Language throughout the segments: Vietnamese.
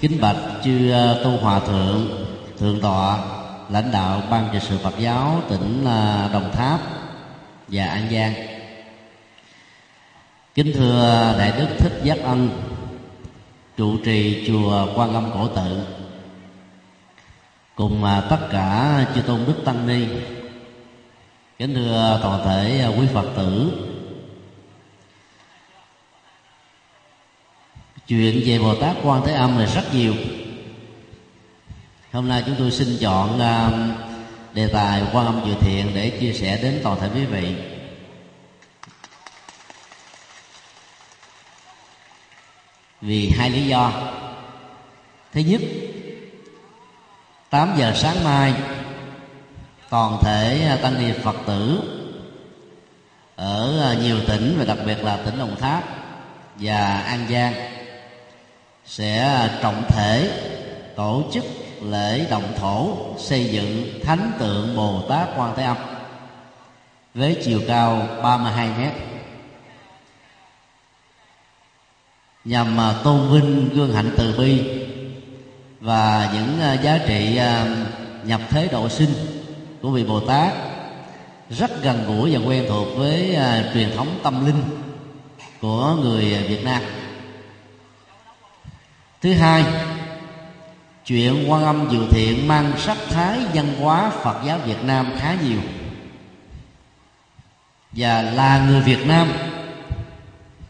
kính bạch chư ờ, tu hòa thượng thượng tọa, lãnh đạo ban trị sự Phật giáo tỉnh ờ, Đồng Tháp và An Giang. Kính thưa đại đức thích giác ân, trụ trì chùa Quan Âm Cổ Tự, cùng ờ, tất cả chư tôn đức tăng ni. Kính thưa toàn thể quý phật tử chuyện về bồ tát quan thế âm là rất nhiều. Hôm nay chúng tôi xin chọn uh, đề tài quan âm dự thiện để chia sẻ đến toàn thể quý vị. Vì hai lý do. Thứ nhất 8 giờ sáng mai toàn thể à, tăng ni phật tử ở à, nhiều tỉnh và đặc biệt là tỉnh đồng tháp và an giang sẽ trọng thể tổ chức lễ động thổ xây dựng thánh tượng Bồ Tát Quan Thế Âm. Với chiều cao 32 mét. Nhằm à, tôn vinh gương hạnh từ bi và những à, giá trị à, nhập thế độ sinh của vị Bồ Tát rất gần gũi và quen thuộc với truyền thống tâm linh của người Việt Nam thứ hai, chuyện quan âm dự thiện mang sắc thái văn hóa phật giáo việt nam khá nhiều. Và là người việt nam,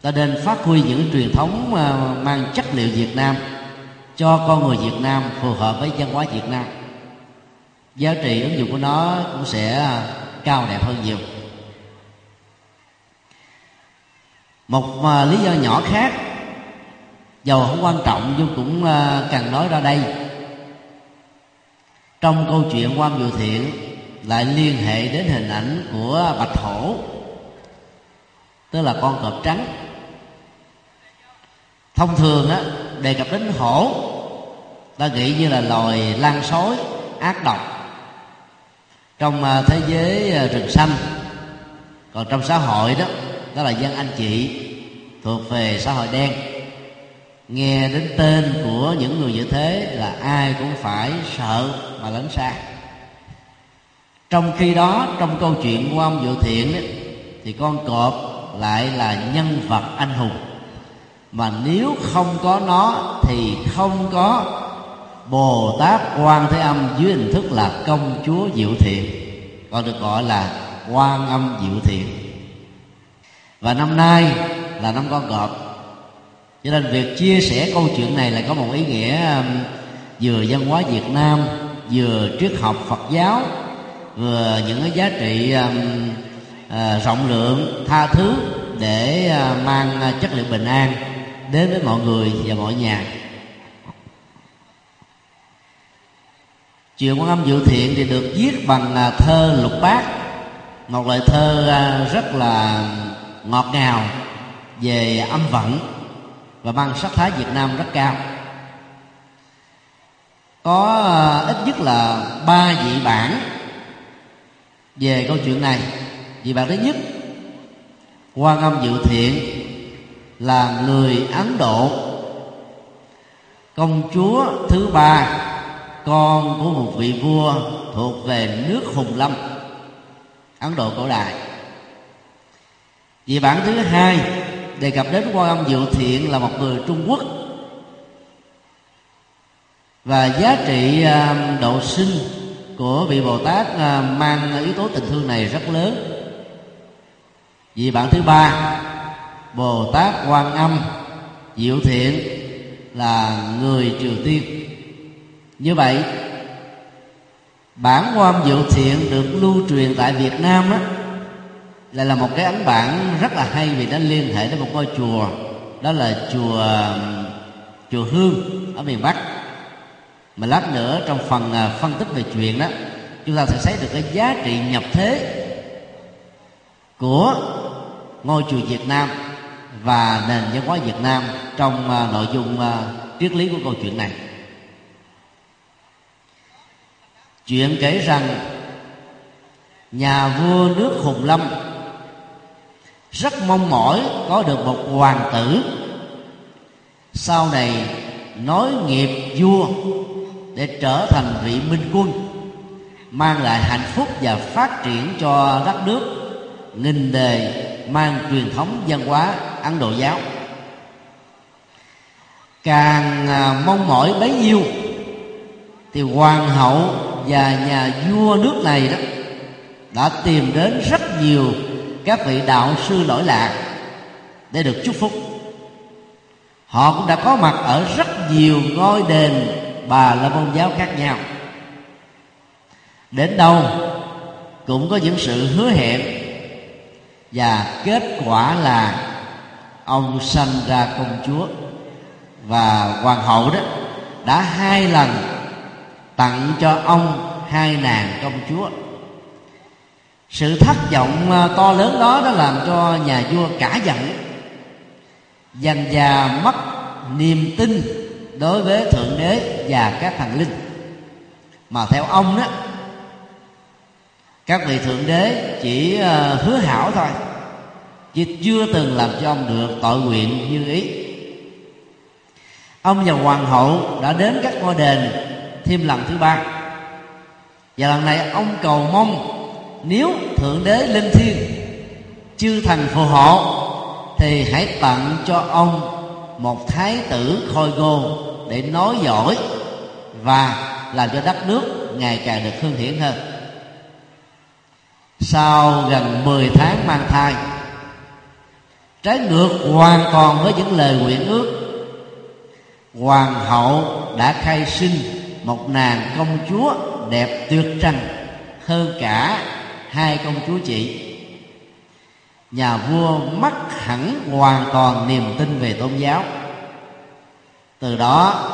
ta nên phát huy những truyền thống à, mang chất liệu việt nam cho con người việt nam phù hợp với văn hóa việt nam. Giá trị ứng dụng của nó cũng sẽ à, cao đẹp hơn nhiều. Một à, lý do nhỏ khác dầu không quan trọng, nhưng cũng ờ, cần nói ra đây. Trong câu chuyện quan dự thiện lại liên hệ đến hình ảnh của bạch hổ, tức là con cọp trắng. Thông thường á, đề cập đến hổ, ta nghĩ như là loài lan sói, ác độc. Trong ờ, thế giới ờ, rừng xanh, còn trong xã hội đó đó là dân anh chị, thuộc về xã hội đen nghe đến tên của những người như thế là ai cũng phải sợ mà lánh xa. Trong khi đó trong câu chuyện của ông dự thiện ấy, thì con cọp lại là nhân vật anh hùng. Mà nếu không có nó thì không có bồ tát quan thế âm dưới hình thức là công chúa diệu thiện còn được gọi là quan âm diệu thiện. Và năm nay là năm con cọp cho nên việc chia sẻ câu chuyện này là có một ý nghĩa um, vừa văn hóa việt nam vừa triết học phật giáo vừa những cái giá trị um, uh, rộng lượng tha thứ để uh, mang à, chất liệu bình an đến với mọi người và mọi nhà. Chuyện quan âm dự thiện thì được viết bằng uh, thơ lục bát một loại thơ uh, rất là ngọt ngào về âm vận và mang sắc thái Việt Nam rất cao. Có ờ, ít nhất là ba vị bản về câu chuyện này. Vị bản thứ nhất quan âm dự thiện, là người ấn độ. Công chúa thứ ba, con của một vị vua thuộc về nước hùng lâm, ấn độ cổ đại. Vị bản thứ hai đề cập đến quan âm diệu thiện là một người trung quốc. Và giá trị à, độ sinh của vị bồ tát à, mang yếu tố tình thương này rất lớn. Vì bạn thứ ba bồ tát quan âm diệu thiện là người triều tiên. Như vậy bản quan âm diệu thiện được lưu truyền tại việt nam á, lại là một cái ấn bản rất là hay vì nó liên hệ đến một ngôi chùa đó là chùa chùa hương ở miền bắc mà lát nữa trong phần à, phân tích về chuyện đó, chúng ta sẽ thấy được cái giá trị nhập thế của ngôi chùa Việt Nam và nền văn hóa Việt Nam trong à, nội dung à, triết lý của câu chuyện này. Chuyện kể rằng nhà vua nước Hùng Lâm rất mong mỏi có được một hoàng tử. Sau này nối nghiệp vua để trở thành vị minh quân, mang lại hạnh phúc và phát triển cho đất nước, nghìn đề mang truyền thống văn hóa ấn độ giáo. Càng à, mong mỏi bấy nhiêu, thì hoàng hậu và nhà vua nước này đó đã tìm đến rất nhiều các vị đạo sư lỗi lạc để được chúc phúc. Họ cũng đã có mặt ở rất nhiều ngôi đền bà la môn giáo khác nhau. Đến đâu cũng có những sự hứa hẹn và kết quả là ông sanh ra công chúa. Và hoàng hậu đó đã hai lần tặng cho ông hai nàng công chúa sự thất vọng ờ, to lớn đó đã làm cho nhà vua cả giận. Dần già mất niềm tin đối với thượng đế và các thần linh. Mà theo ông đó, các vị thượng đế chỉ ờ, hứa hảo thôi, chứ chưa từng làm cho ông được tội nguyện như ý. Ông và hoàng hậu đã đến các ngôi đền thêm lần thứ ba. Và lần này ông cầu mong nếu thượng đế linh thiêng chư thành phù hộ, thì hãy tặng cho ông một thái tử khôi ngô để nói giỏi và làm cho đất nước ngày càng được hương hiển hơn. Sau gần 10 tháng mang thai, trái ngược hoàn toàn với những lời nguyện ước, hoàng hậu đã khai sinh một nàng công chúa đẹp tuyệt trần hơn cả hai công chúa chị. Nhà vua mất hẳn hoàn toàn niềm tin về tôn giáo. Từ đó,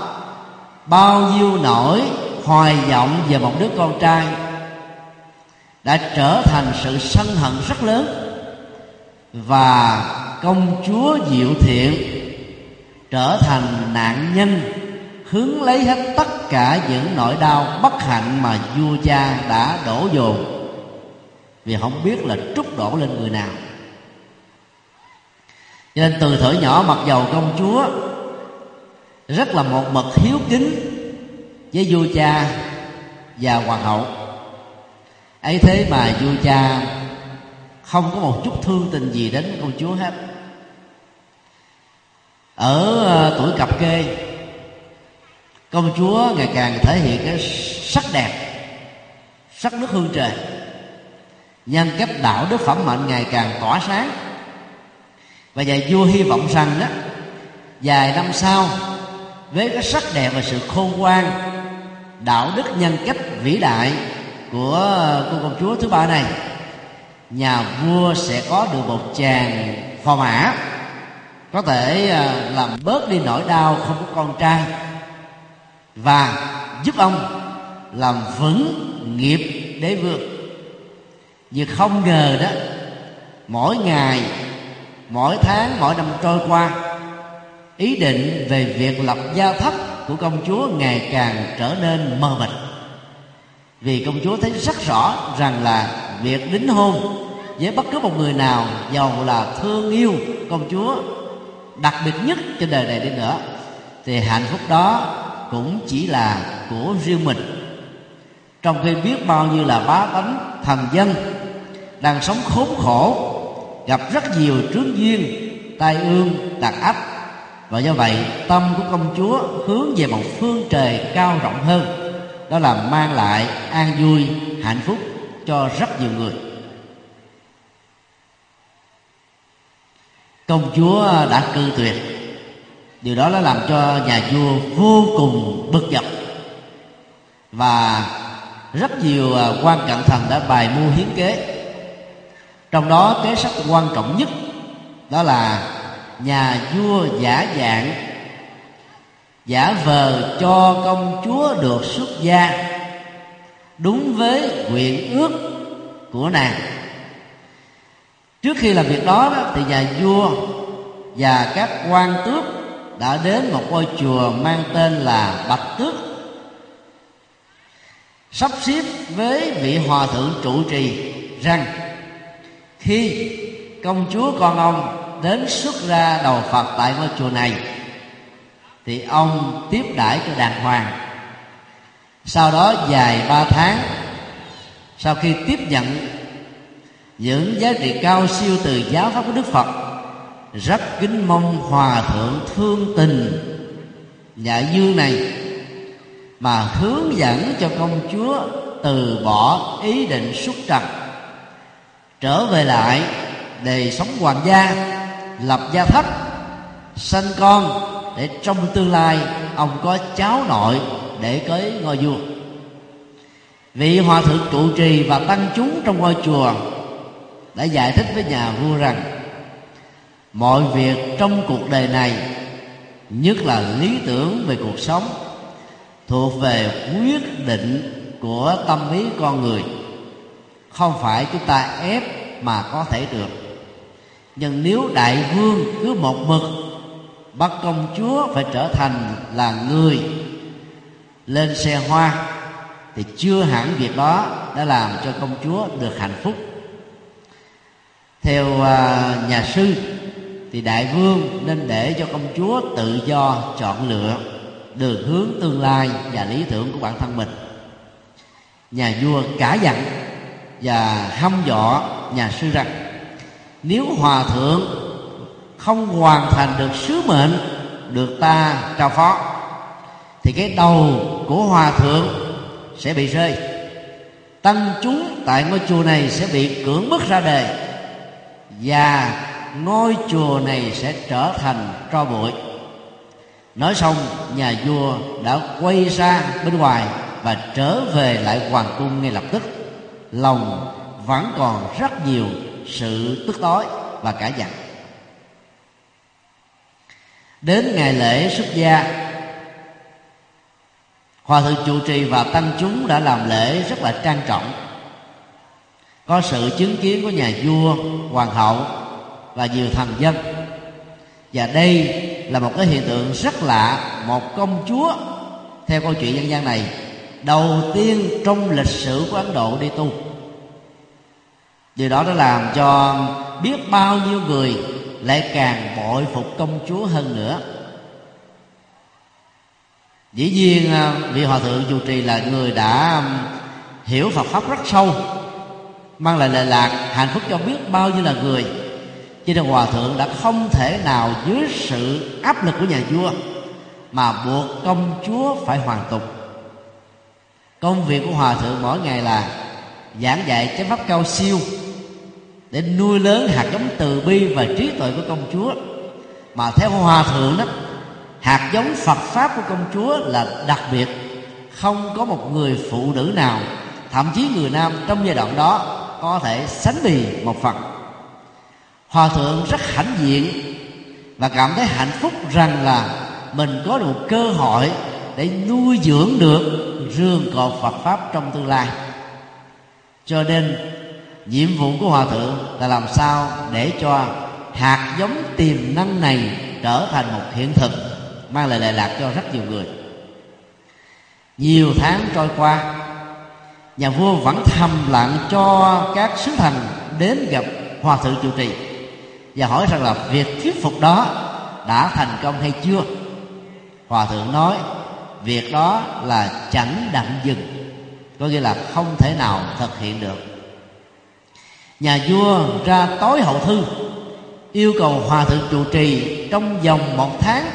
bao nhiêu nỗi hoài vọng về một đứa con trai đã trở thành sự sân hận rất lớn và công chúa diệu thiện trở thành nạn nhân, hướng lấy hết tất cả những nỗi đau bất hạnh mà vua cha đã đổ dồn vì không biết là trút đổ lên người nào. Cho nên từ thời nhỏ mặc dầu công chúa, rất là một mực hiếu kính với vua cha và hoàng hậu. Ấy thế mà vua cha không có một chút thương tình gì đến công chúa hết. Ở ờ, tuổi cặp kê, công chúa ngày càng thể hiện cái sắc đẹp, sắc nước hương trời nhân cách đạo đức phẩm mệnh ngày càng tỏa sáng. Và nhà vua hy vọng rằng đó, vài năm sau, với cái sắc đẹp và sự khôn ngoan, đạo đức nhân cách vĩ đại của cô công chúa thứ ba này, nhà vua sẽ có được một chàng phò mã, có thể à, làm bớt đi nỗi đau không có con trai và giúp ông làm vững nghiệp đế vương nhưng không ngờ đó, mỗi ngày, mỗi tháng, mỗi năm trôi qua, ý định về việc lập gia thất của công chúa ngày càng trở nên mờ mịt. Vì công chúa thấy rất rõ rằng là việc đính hôn với bất cứ một người nào giàu là thương yêu công chúa, đặc biệt nhất trên đời này đi nữa, thì hạnh phúc đó cũng chỉ là của riêng mình. Trong khi biết bao nhiêu là bá tánh, thần dân đang sống khốn khổ, gặp rất nhiều trướng duyên, tai ương tạc ách và do vậy, tâm của công chúa hướng về một phương trời cao rộng hơn. Đó là mang lại an vui, hạnh phúc cho rất nhiều người. Công chúa đã cư tuyệt. Điều đó đã làm cho nhà vua vô cùng bực dọc. Và rất nhiều à, quan cận thần đã bài mưu hiến kế trong đó kế sách quan trọng nhất đó là nhà vua giả dạng giả vờ cho công chúa được xuất gia đúng với nguyện ước của nàng. Trước khi làm việc đó, đó thì nhà vua và các quan tước đã đến một ngôi chùa mang tên là bạch tước sắp xếp với vị hòa thượng trụ trì rằng khi công chúa con ông đến xuất ra đầu phật tại ngôi chùa này. Thì ông tiếp đãi cho đàng hoàng. Sau đó dài ba tháng, sau khi tiếp nhận những giá trị cao siêu từ giáo pháp của đức phật, rất kính mong hòa thượng thương tình dạ nhà dương này mà hướng dẫn cho công chúa từ bỏ ý định xuất trần trở về lại đời sống hoàng gia, lập gia thất, sanh con để trong tương lai ông có cháu nội để cưới ngôi vua. Vị hòa thượng trụ trì và tăng chúng trong ngôi chùa đã giải thích với nhà vua rằng, mọi việc trong cuộc đời này, nhất là lý tưởng về cuộc sống, thuộc về quyết định của tâm ý con người không phải chúng ta ép mà có thể được. Nhưng nếu đại vương cứ một mực bắt công chúa phải trở thành là người lên xe hoa, thì chưa hẳn việc đó đã làm cho công chúa được hạnh phúc. Theo à, nhà sư, thì đại vương nên để cho công chúa tự do chọn lựa đường hướng tương lai và lý tưởng của bản thân mình. Nhà vua cả dặn và hăm dọ nhà sư rằng, nếu hòa thượng không hoàn thành được sứ mệnh được ta trao phó, thì cái đầu của hòa thượng sẽ bị rơi. Tăng chúng tại ngôi chùa này sẽ bị cưỡng bức ra đề và ngôi chùa này sẽ trở thành tro bụi. Nói xong, nhà vua đã quay ra bên ngoài và trở về lại hoàng cung ngay lập tức lòng vẫn còn rất nhiều sự tức tối và cả giận. Đến ngày lễ xuất gia, hòa thượng trụ trì và tăng chúng đã làm lễ rất là trang trọng. Có sự chứng kiến của nhà vua, hoàng hậu và nhiều thần dân. Và đây là một cái hiện tượng rất lạ, một công chúa, theo câu chuyện dân gian này đầu tiên trong lịch sử của ấn độ đi tu. Điều đó đã làm cho biết bao nhiêu người lại càng bội phục công chúa hơn nữa. Dĩ nhiên à, vị hòa thượng chủ trì là người đã hiểu phật pháp rất sâu, mang lại lệ lạc, hạnh phúc cho biết bao nhiêu là người. Cho nên hòa thượng đã không thể nào dưới sự áp lực của nhà vua mà buộc công chúa phải hoàn tục công việc của hòa thượng mỗi ngày là giảng dạy chánh pháp cao siêu để nuôi lớn hạt giống từ bi và trí tuệ của công chúa. Mà theo hòa thượng đó, hạt giống phật pháp của công chúa là đặc biệt, không có một người phụ nữ nào, thậm chí người nam trong giai đoạn đó có thể sánh bì một phần. Hòa thượng rất hãnh diện và cảm thấy hạnh phúc rằng là mình có được một cơ hội để nuôi dưỡng được rương cột Phật pháp trong tương lai. Cho nên, nhiệm vụ của hòa thượng là làm sao để cho hạt giống tiềm năng này trở thành một hiện thực, mang lại lệ lạc cho rất nhiều người. Nhiều tháng trôi qua, nhà vua vẫn thầm lặng cho các sứ thần đến gặp hòa thượng chủ trì và hỏi rằng là việc thuyết phục đó đã thành công hay chưa? Hòa thượng nói việc đó là chẳng đặng dừng, có nghĩa là không thể nào thực hiện được. Nhà vua ra tối hậu thư, yêu cầu hòa thượng trụ trì trong vòng một tháng.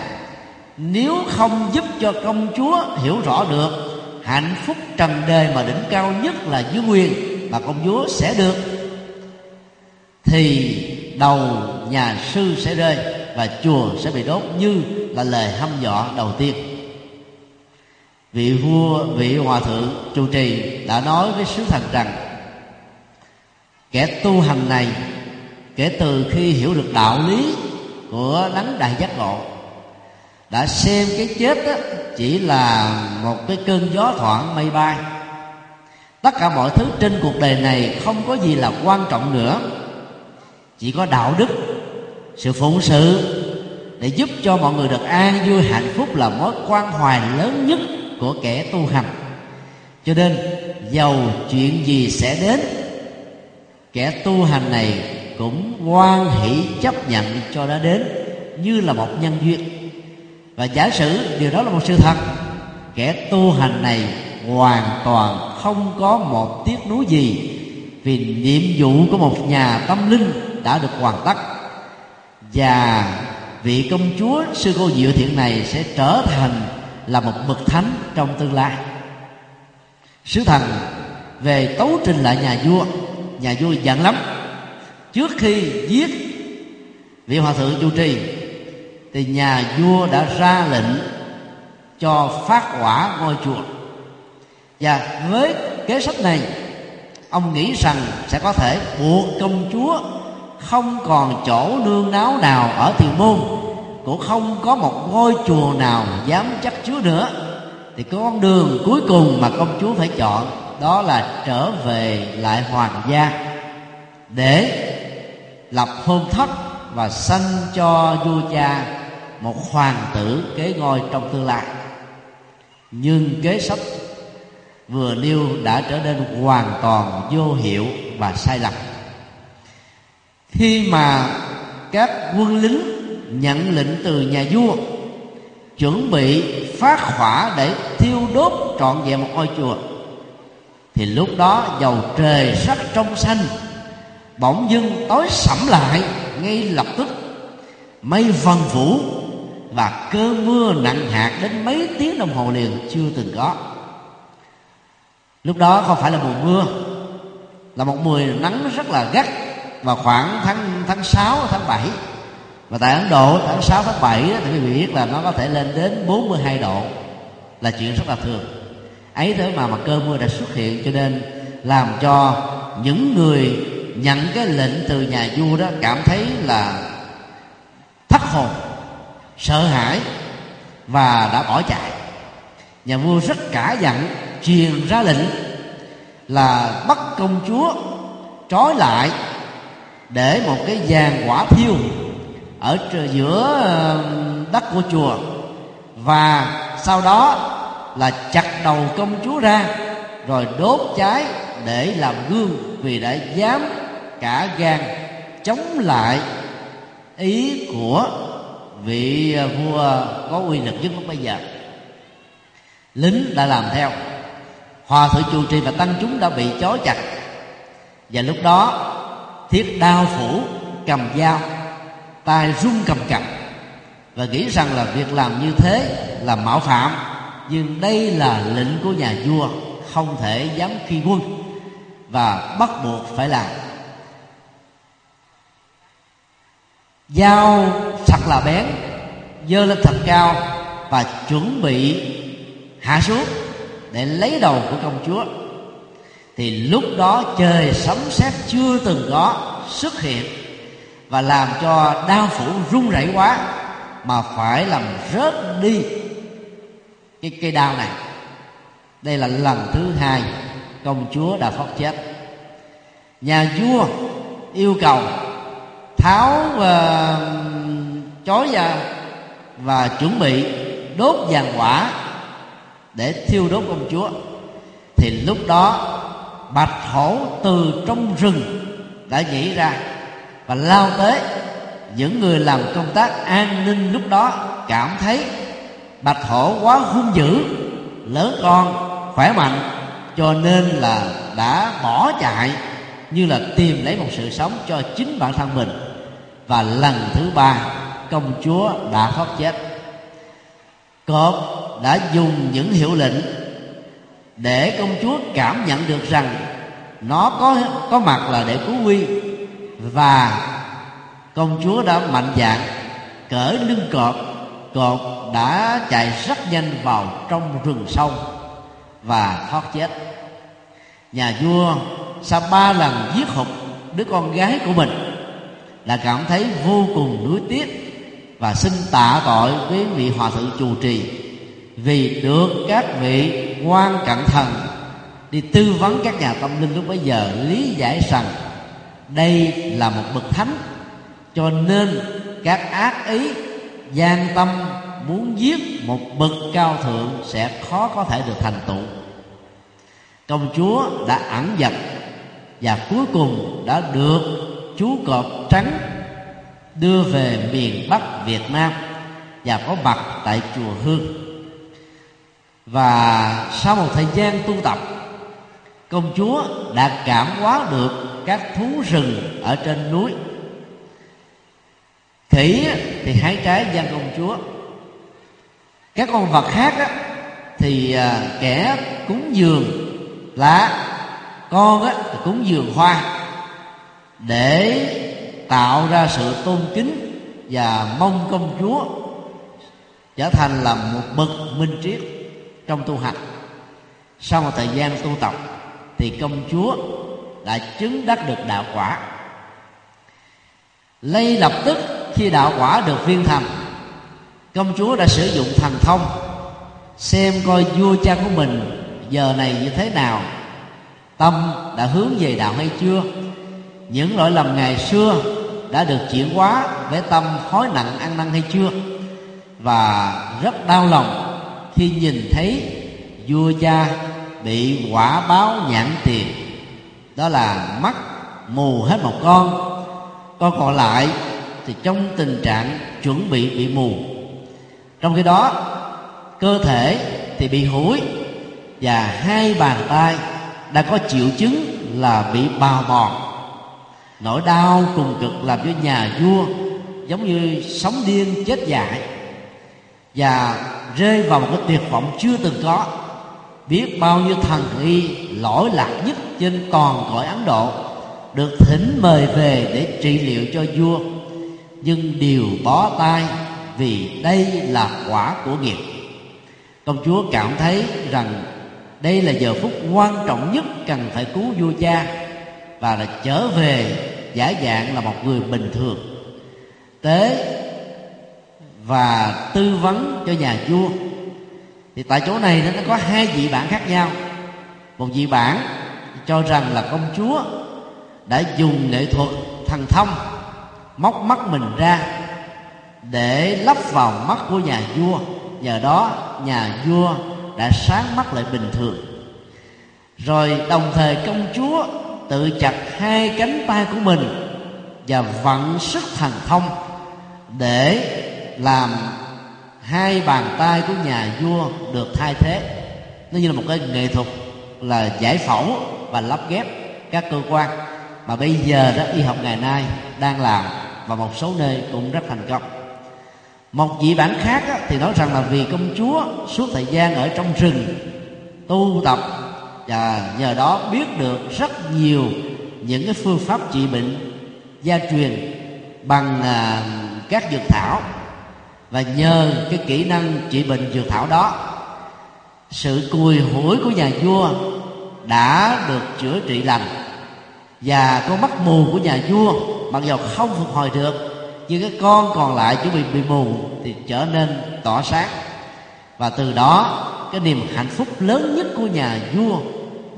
Nếu không giúp cho công chúa hiểu rõ được hạnh phúc trần đời mà đỉnh cao nhất là dưới quyền mà công chúa sẽ được, thì đầu nhà sư sẽ rơi và chùa sẽ bị đốt như là lời hăm dọa đầu tiên vị vua, vị hòa thượng, trụ trì đã nói với sứ thần rằng, kẻ tu hành này, kể từ khi hiểu được đạo lý của đấng đại giác ngộ, đã xem cái chết đó chỉ là một cái cơn gió thoảng mây bay. Tất cả mọi thứ trên cuộc đời này không có gì là quan trọng nữa. Chỉ có đạo đức, sự phụng sự để giúp cho mọi người được an vui hạnh phúc là mối quan hoài lớn nhất của kẻ tu hành. Cho nên, giàu chuyện gì sẽ đến? Kẻ tu hành này cũng quan hỷ chấp nhận cho đã đến, như là một nhân duyên. Và giả sử điều đó là một sự thật, kẻ tu hành này hoàn toàn không có một tiếc nuối gì vì nhiệm vụ của một nhà tâm linh đã được hoàn tất. Và vị công chúa sư cô diệu thiện này sẽ trở thành là một bậc thánh trong tương lai. Sứ thần về tấu trình lại nhà vua nhà vua giận lắm. Trước khi giết vị hòa thượng chu trì, thì nhà vua đã ra lệnh cho phát hỏa ngôi chùa. Và với kế sách này, ông nghĩ rằng sẽ có thể buộc công chúa không còn chỗ nương náu nào ở thiền môn cũng không có một ngôi chùa nào dám chắc chứa nữa, thì con đường cuối cùng mà công chúa phải chọn đó là trở về lại hoàng gia để lập hôn thất và sanh cho vua cha một hoàng tử kế ngôi trong tương lai. Nhưng kế sách vừa nêu đã trở nên hoàn toàn vô hiệu và sai lầm. Khi mà các quân lính nhận lệnh từ nhà vua. Chuẩn bị phát hỏa để thiêu đốt trọn vẹn một ngôi chùa. Thì lúc đó dầu trời sắc trong xanh, bỗng dưng tối sẫm lại ngay lập tức. Mây vần vũ và cơn mưa nặng hạt đến mấy tiếng đồng hồ liền chưa từng có. Lúc đó không phải là mùa mưa, là một mùa nắng rất là gắt vào khoảng tháng tháng 6 tháng 7 và tại Ấn Độ, tháng 6 tháng 7 thì quý vị biết là nó có thể lên đến 42 độ là chuyện rất là thường. Ấy thế mà mà cơn mưa đã xuất hiện cho nên làm cho những người nhận cái lệnh từ nhà vua đó cảm thấy là thất hồn, sợ hãi và đã bỏ chạy. Nhà vua rất cả giận, truyền ra lệnh là bắt công chúa trói lại để một cái giàn quả thiêu ở giữa đất của chùa. Và sau đó là chặt đầu công chúa ra, rồi đốt cháy để làm gương vì đã dám cả gan chống lại ý của vị vua có uy lực nhất lúc bây giờ. Lính đã làm theo. Hòa thượng chủ trì và tăng chúng đã bị chó chặt. Và lúc đó, thiết đao phủ cầm dao tay run cầm cập và nghĩ rằng là việc làm như thế là mạo phạm. Nhưng đây là lệnh của nhà vua, không thể dám khi quân và bắt buộc phải làm. Dao thật là bén dơ lên thật cao và chuẩn bị hạ xuống để lấy đầu của công chúa. Thì lúc đó trời sấm sét chưa từng có xuất hiện và làm cho đao phủ run rẩy quá mà phải làm rớt đi cái cây đao này. Đây là lần thứ hai công chúa đã thoát chết. Nhà vua yêu cầu tháo uh, chói ra và chuẩn bị đốt vàng quả để thiêu đốt công chúa. Thì lúc đó bạch hổ từ trong rừng đã nhảy ra và lao tới. Những người làm công tác an ninh lúc đó cảm thấy bạch hổ quá hung dữ, lớn con, khỏe mạnh, cho nên là đã bỏ chạy như là tìm lấy một sự sống cho chính bản thân mình. Và lần thứ ba, công chúa đã thoát chết. Cọp đã dùng những hiệu lệnh để công chúa cảm nhận được rằng nó có có mặt là để cứu quy và công chúa đã mạnh dạn cởi lưng cọp cọp đã chạy rất nhanh vào trong rừng sâu và thoát chết. Nhà vua sau ba lần giết hụt đứa con gái của mình là cảm thấy vô cùng nuối tiếc và xin tạ tội với vị hòa thượng chủ trì. Vì được các vị quan cận thần đi tư vấn các nhà tâm linh lúc bấy giờ lý giải rằng đây là một bậc thánh, cho nên các ác ý, gian tâm muốn giết một bậc cao thượng sẽ khó có thể được thành tựu. Công chúa đã ẩn dật và cuối cùng đã được chú cọp trắng đưa về miền bắc việt nam và có mặt tại chùa hương. Và sau một thời gian tu tập, công chúa đã cảm hóa được các thú rừng ở trên núi. Khỉ thì hái trái gian công chúa. Các con vật khác á, thì à, kẻ cúng dường lá con á, thì cúng dường hoa để tạo ra sự tôn kính và mong công chúa trở thành là một bậc minh triết trong tu hành. Sau một thời gian tu tập thì công chúa đã chứng đắc được đạo quả. Lây lập tức khi đạo quả được viên thành, công chúa đã sử dụng thần thông, xem coi vua cha của mình giờ này như thế nào. Tâm đã hướng về đạo hay chưa? Những lỗi lầm ngày xưa đã được chuyển hóa với tâm hối nặng ăn năn hay chưa? Và rất đau lòng khi nhìn thấy vua cha bị quả báo nhãn tiền đó là mắt, mù hết một con. Con còn lại thì trong tình trạng chuẩn bị bị mù. Trong khi đó, cơ thể thì bị hủi và hai bàn tay đã có triệu chứng là bị bào mòn nỗi đau cùng cực làm cho nhà vua, giống như sống điên chết dại và rơi vào một cái tuyệt vọng chưa từng có. Biết bao nhiêu thần y lỗi lạc nhất trên toàn cõi ấn độ, được thỉnh mời về để trị liệu cho vua. Nhưng đều bó tay vì đây là quả của nghiệp. Công chúa cảm thấy rằng đây là giờ phút quan trọng nhất cần phải cứu vua cha và là trở về giả dạng là một người bình thường. Tế và tư vấn cho nhà vua. Thì tại chỗ này nó có hai vị bản khác nhau. Một vị bản cho rằng là công chúa đã dùng nghệ thuật thần thông móc mắt mình ra để lắp vào mắt của nhà vua. Nhờ đó, nhà vua đã sáng mắt lại bình thường. Rồi đồng thời công chúa tự chặt hai cánh tay của mình và vận sức thần thông để làm hai bàn tay của nhà vua được thay thế. Nó như là một cái nghệ thuật là giải phẫu và lắp ghép các cơ quan mà bây giờ đó y học ngày nay đang làm và một số nơi cũng rất thành công. Một vị bản khác á, thì nói rằng là vì công chúa suốt thời gian ở trong rừng tu tập và nhờ đó biết được rất nhiều những cái phương pháp trị bệnh gia truyền bằng à, các dược thảo. Và nhờ cái kỹ năng trị bệnh dược thảo đó sự cùi hủi của nhà vua đã được chữa trị lành. Và con mắt mù của nhà vua mặc dù không phục hồi được nhưng cái con còn lại chuẩn bị bị mù thì trở nên tỏ sáng. Và từ đó cái niềm hạnh phúc lớn nhất của nhà vua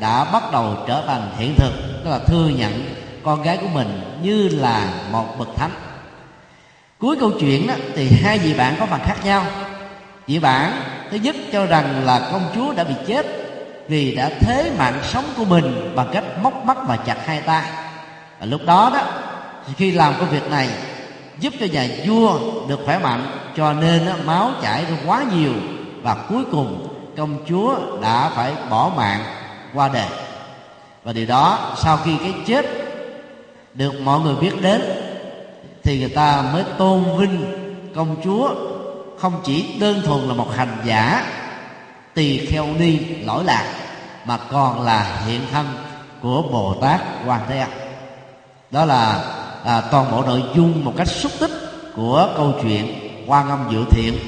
đã bắt đầu trở thành hiện thực. Đó là thừa nhận con gái của mình như là một bậc thánh. Cuối câu chuyện đó, thì hai vị bạn có phần khác nhau. Vị bạn thứ nhất cho rằng là công chúa đã bị chết vì đã thế mạng sống của mình bằng cách móc mắt và chặt hai tay. Và lúc đó đó khi làm công việc này giúp cho nhà vua được khỏe mạnh cho nên đó, máu chảy ra quá nhiều và cuối cùng công chúa đã phải bỏ mạng qua đời. Và điều đó sau khi cái chết được mọi người biết đến thì người ta mới tôn vinh công chúa không chỉ đơn thuần là một hành giả tỳ kheo ni lỗi lạc mà còn là hiện thân của bồ tát quan thế âm đó là à, toàn bộ nội dung một cách xúc tích của câu chuyện quan âm dự thiện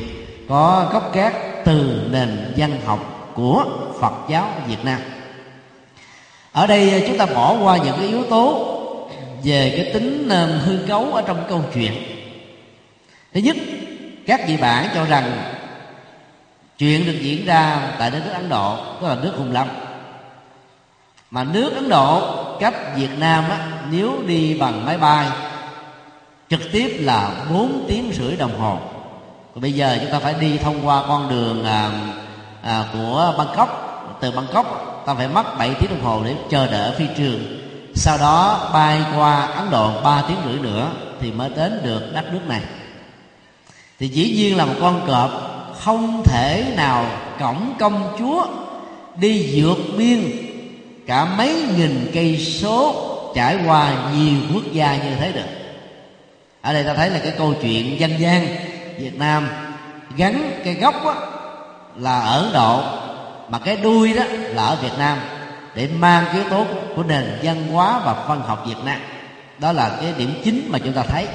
có gốc gác từ nền văn học của phật giáo việt nam. Ở đây à, chúng ta bỏ qua những cái yếu tố về cái tính à, hư cấu ở trong câu chuyện. Thứ nhất các vị bản cho rằng chuyện được diễn ra tại đất nước ấn độ tức là nước hùng lâm. Mà nước ấn độ cách việt nam á, nếu đi bằng máy bay trực tiếp là 4 tiếng rưỡi đồng hồ. Còn bây giờ chúng ta phải đi thông qua con đường à, à, của bangkok. Từ bangkok ta phải mất 7 tiếng đồng hồ để chờ đợi phi trường. Sau đó bay qua ấn độ 3 tiếng rưỡi nữa thì mới đến được đất nước này. Thì dĩ nhiên là một con cọp không thể nào cổng công chúa đi vượt biên. Cả mấy nghìn cây số trải qua nhiều quốc gia như thế được. Ở đây ta thấy là cái câu chuyện dân gian Việt Nam gắn cái gốc đó là ở Ấn Độ, mà cái đuôi đó là ở Việt Nam, để mang cái yếu tố của nền văn hóa và văn học Việt Nam. Đó là cái điểm chính mà chúng ta thấy.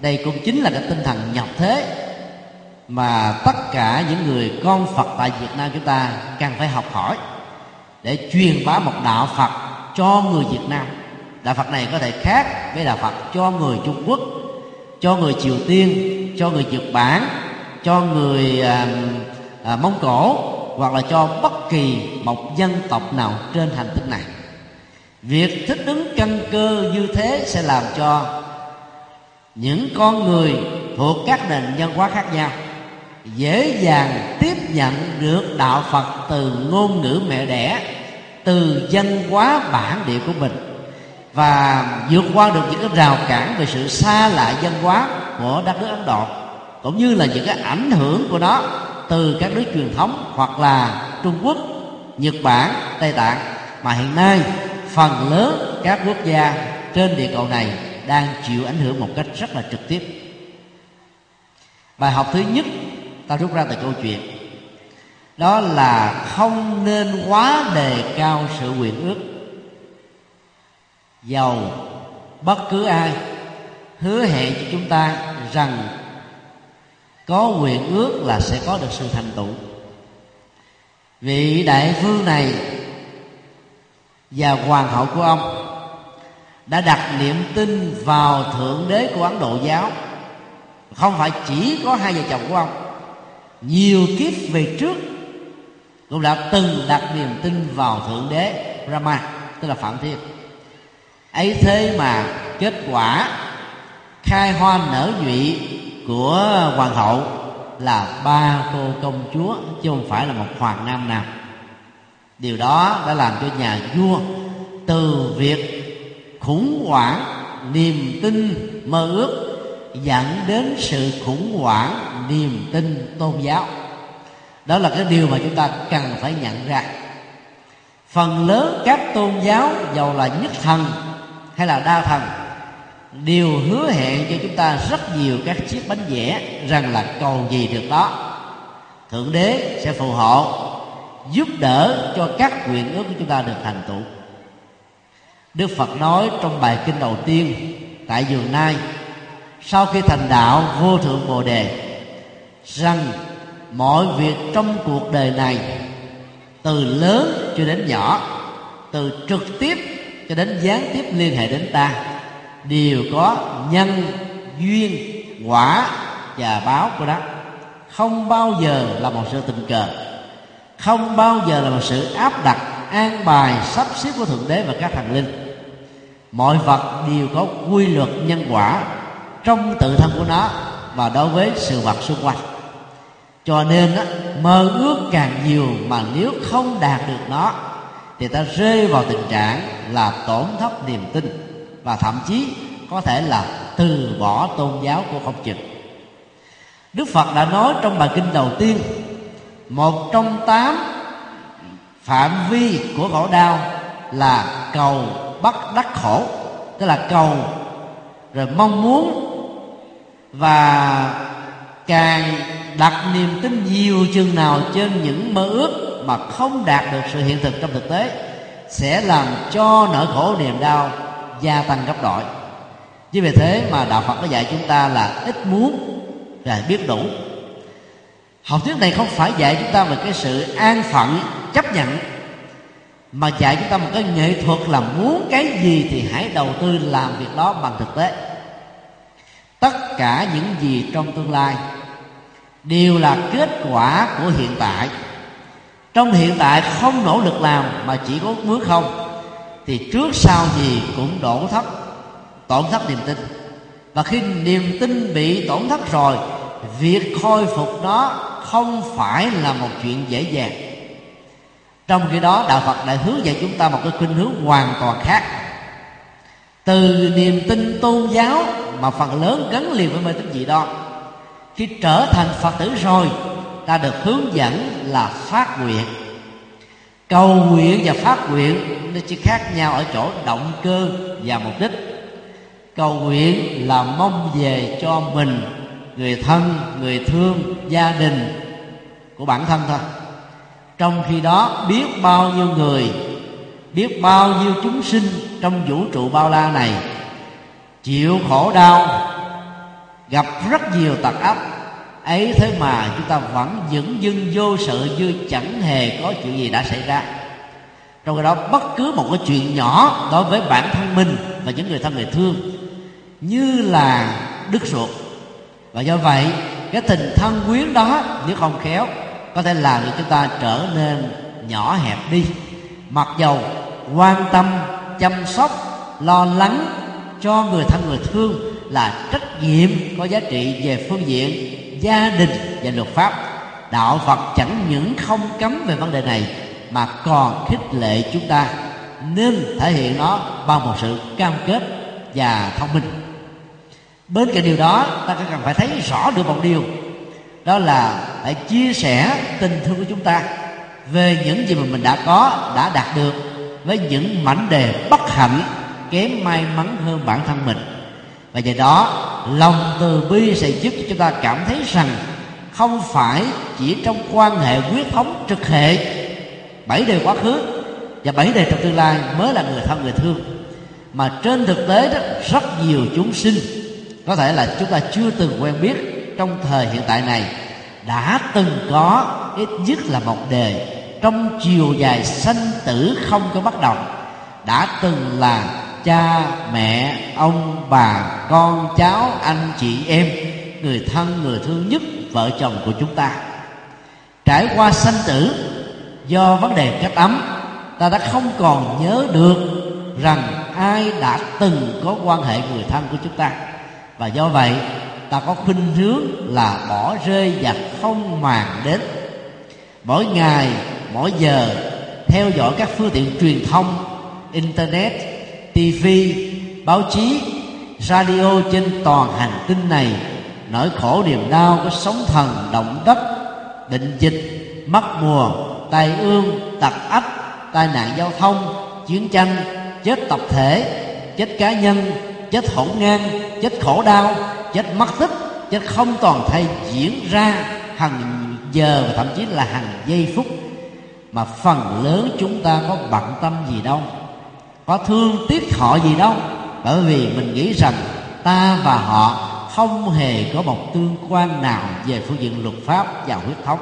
Đây cũng chính là cái tinh thần nhập thế mà tất cả những người con Phật tại Việt Nam chúng ta cần phải học hỏi để truyền bá một đạo Phật cho người Việt Nam. Đạo Phật này có thể khác với đạo Phật cho người Trung Quốc cho người Triều Tiên cho người Nhật Bản cho người à, à, Mông Cổ hoặc là cho bất kỳ một dân tộc nào trên hành tinh này. Việc thích ứng căn cơ như thế sẽ làm cho những con người thuộc các nền văn hóa khác nhau dễ dàng tiếp nhận được đạo phật từ ngôn ngữ mẹ đẻ, từ dân hóa bản địa của mình, và vượt qua được những cái rào cản về sự xa lạ dân hóa của đất nước ấn độ, cũng như là những cái ảnh hưởng của nó từ các nước truyền thống hoặc là trung quốc, nhật bản, tây tạng. Mà hiện nay, phần lớn các quốc gia trên địa cầu này đang chịu ảnh hưởng một cách rất là trực tiếp. Bài học thứ nhất ta rút ra từ câu chuyện. Đó là không nên quá đề cao sự quyền ước. Giàu bất cứ ai hứa hẹn cho chúng ta rằng có quyền ước là sẽ có được sự thành tựu. Vị đại phương này và hoàng hậu của ông đã đặt niềm tin vào thượng đế của ấn độ giáo. Không phải chỉ có hai vợ chồng của ông nhiều kiếp về trước, cũng đã từng đặt niềm tin vào thượng đế Rama, tức là Phạm Thiên. Ấy thế mà kết quả khai hoa nở nhụy của hoàng hậu là ba cô công chúa, chứ không phải là một hoàng nam nào. Điều đó đã làm cho nhà vua từ việc khủng hoảng niềm tin, mơ ước dẫn đến sự khủng hoảng niềm tin tôn giáo. Đó là cái điều mà chúng ta cần phải nhận ra. Phần lớn các tôn giáo giàu là nhất thần hay là đa thần, đều hứa hẹn cho chúng ta rất nhiều các chiếc bánh vẽ rằng là cầu gì được đó. Thượng đế sẽ phù hộ, giúp đỡ cho các nguyện ước của chúng ta được thành tựu. Đức phật nói trong bài kinh đầu tiên tại vườn nai sau khi thành đạo, vô thượng bồ đề, rằng mọi việc trong cuộc đời này, từ lớn cho đến nhỏ, từ trực tiếp cho đến gián tiếp liên hệ đến ta, đều có nhân, duyên, quả và báo của nó. Không bao giờ là một sự tình cờ. Không bao giờ là một sự áp đặt, an bài, sắp xếp của thượng đế và các thần linh. Mọi vật đều có quy luật nhân quả trong tự thân của nó và đối với sự vật xung quanh. Cho nên á, mơ ước càng nhiều mà nếu không đạt được nó thì ta rơi vào tình trạng là tổn thất niềm tin và thậm chí có thể là từ bỏ tôn giáo của không chừng. Đức phật đã nói trong bài kinh đầu tiên một trong tám phạm vi của khổ đau là cầu bắt đắc khổ tức là cầu rồi mong muốn và càng đặt niềm tin nhiều chừng nào trên những mơ ước mà không đạt được sự hiện thực trong thực tế, sẽ làm cho nỗi khổ niềm đau gia tăng gấp đội chính vì thế mà đạo phật có dạy chúng ta là ít muốn và biết đủ. Học thuyết này không phải dạy chúng ta về cái sự an phận, chấp nhận, mà dạy chúng ta một cái nghệ thuật là muốn cái gì thì hãy đầu tư làm việc đó bằng thực tế tất cả những gì trong tương lai đều là kết quả của hiện tại. Trong hiện tại không nỗ lực làm mà chỉ có bước không thì trước sau gì cũng đổ thấp, tổn thất niềm tin. Và khi niềm tin bị tổn thất rồi việc khôi phục nó không phải là một chuyện dễ dàng. Trong khi đó đạo phật lại hướng dạy chúng ta một cái khuynh hướng hoàn toàn khác từ niềm tin tôn giáo mà phần lớn gắn liền với mê tín dị đoan. Khi trở thành phật tử rồi, ta được hướng dẫn là phát nguyện. Cầu nguyện và phát nguyện nó chỉ khác nhau ở chỗ động cơ và mục đích. Cầu nguyện là mong về cho mình, người thân, người thương, gia đình của bản thân thôi. Trong khi đó, biết bao nhiêu người biết bao nhiêu chúng sinh trong vũ trụ bao la này. Chịu khổ đau, gặp rất nhiều tật ách ấy thế mà chúng ta vẫn dững dưng vô sự như chẳng hề có chuyện gì đã xảy ra. Trong khi đó, bất cứ một cái chuyện nhỏ đối với bản thân mình và những người thân người thương, như là đứt ruột. Và do vậy, cái tình thân quyến đó nếu không khéo, có thể làm cho chúng ta trở nên nhỏ hẹp đi. Mặc dầu quan tâm, chăm sóc, lo lắng cho người thân, người thương là trách nhiệm có giá trị về phương diện gia đình và luật pháp. Đạo phật chẳng những không cấm về vấn đề này mà còn khích lệ chúng ta nên thể hiện nó bằng một sự cam kết và thông minh. Bên cạnh điều đó, ta cần phải thấy rõ được một điều, đó là phải chia sẻ tình thương của chúng ta về những gì mà mình đã có, đã đạt được với những mảnh đề bất hạnh, kém may mắn hơn bản thân mình. Và do đó, lòng từ bi sẽ giúp cho chúng ta cảm thấy rằng không phải chỉ trong quan hệ quyết thống trực hệ, bảy đề quá khứ và bảy đề trong tương lai mới là người thân, người thương, mà trên thực tế đó, rất nhiều chúng sinh, có thể là chúng ta chưa từng quen biết trong thời hiện tại này, đã từng có ít nhất là một đề trong chiều dài sanh tử không có bắt đầu. Đã từng là cha, mẹ, ông, bà, con, cháu, anh, chị, em, người thân, người thương nhất, vợ chồng của chúng ta. Trải qua sanh tử, do vấn đề cách ấm, ta đã không còn nhớ được rằng ai đã từng có quan hệ người thân của chúng ta. Và do vậy, ta có khuynh hướng là bỏ rơi và không màng đến. Mỗi ngày mỗi giờ theo dõi các phương tiện truyền thông, internet tv báo chí, radio trên toàn hành tinh này, nỗi khổ niềm đau có sóng thần động đất, bệnh dịch, mất mùa, tai ương, tật ách, tai nạn giao thông, chiến tranh, chết tập thể, chết cá nhân, chết hỗn ngang, chết khổ đau, chết mất tích, chết không toàn thay diễn ra hàng giờ và thậm chí là hàng giây phút mà phần lớn chúng ta có bận tâm gì đâu, có thương tiếc họ gì đâu. Bởi vì mình nghĩ rằng ta và họ không hề có một tương quan nào về phương diện luật pháp và huyết thống.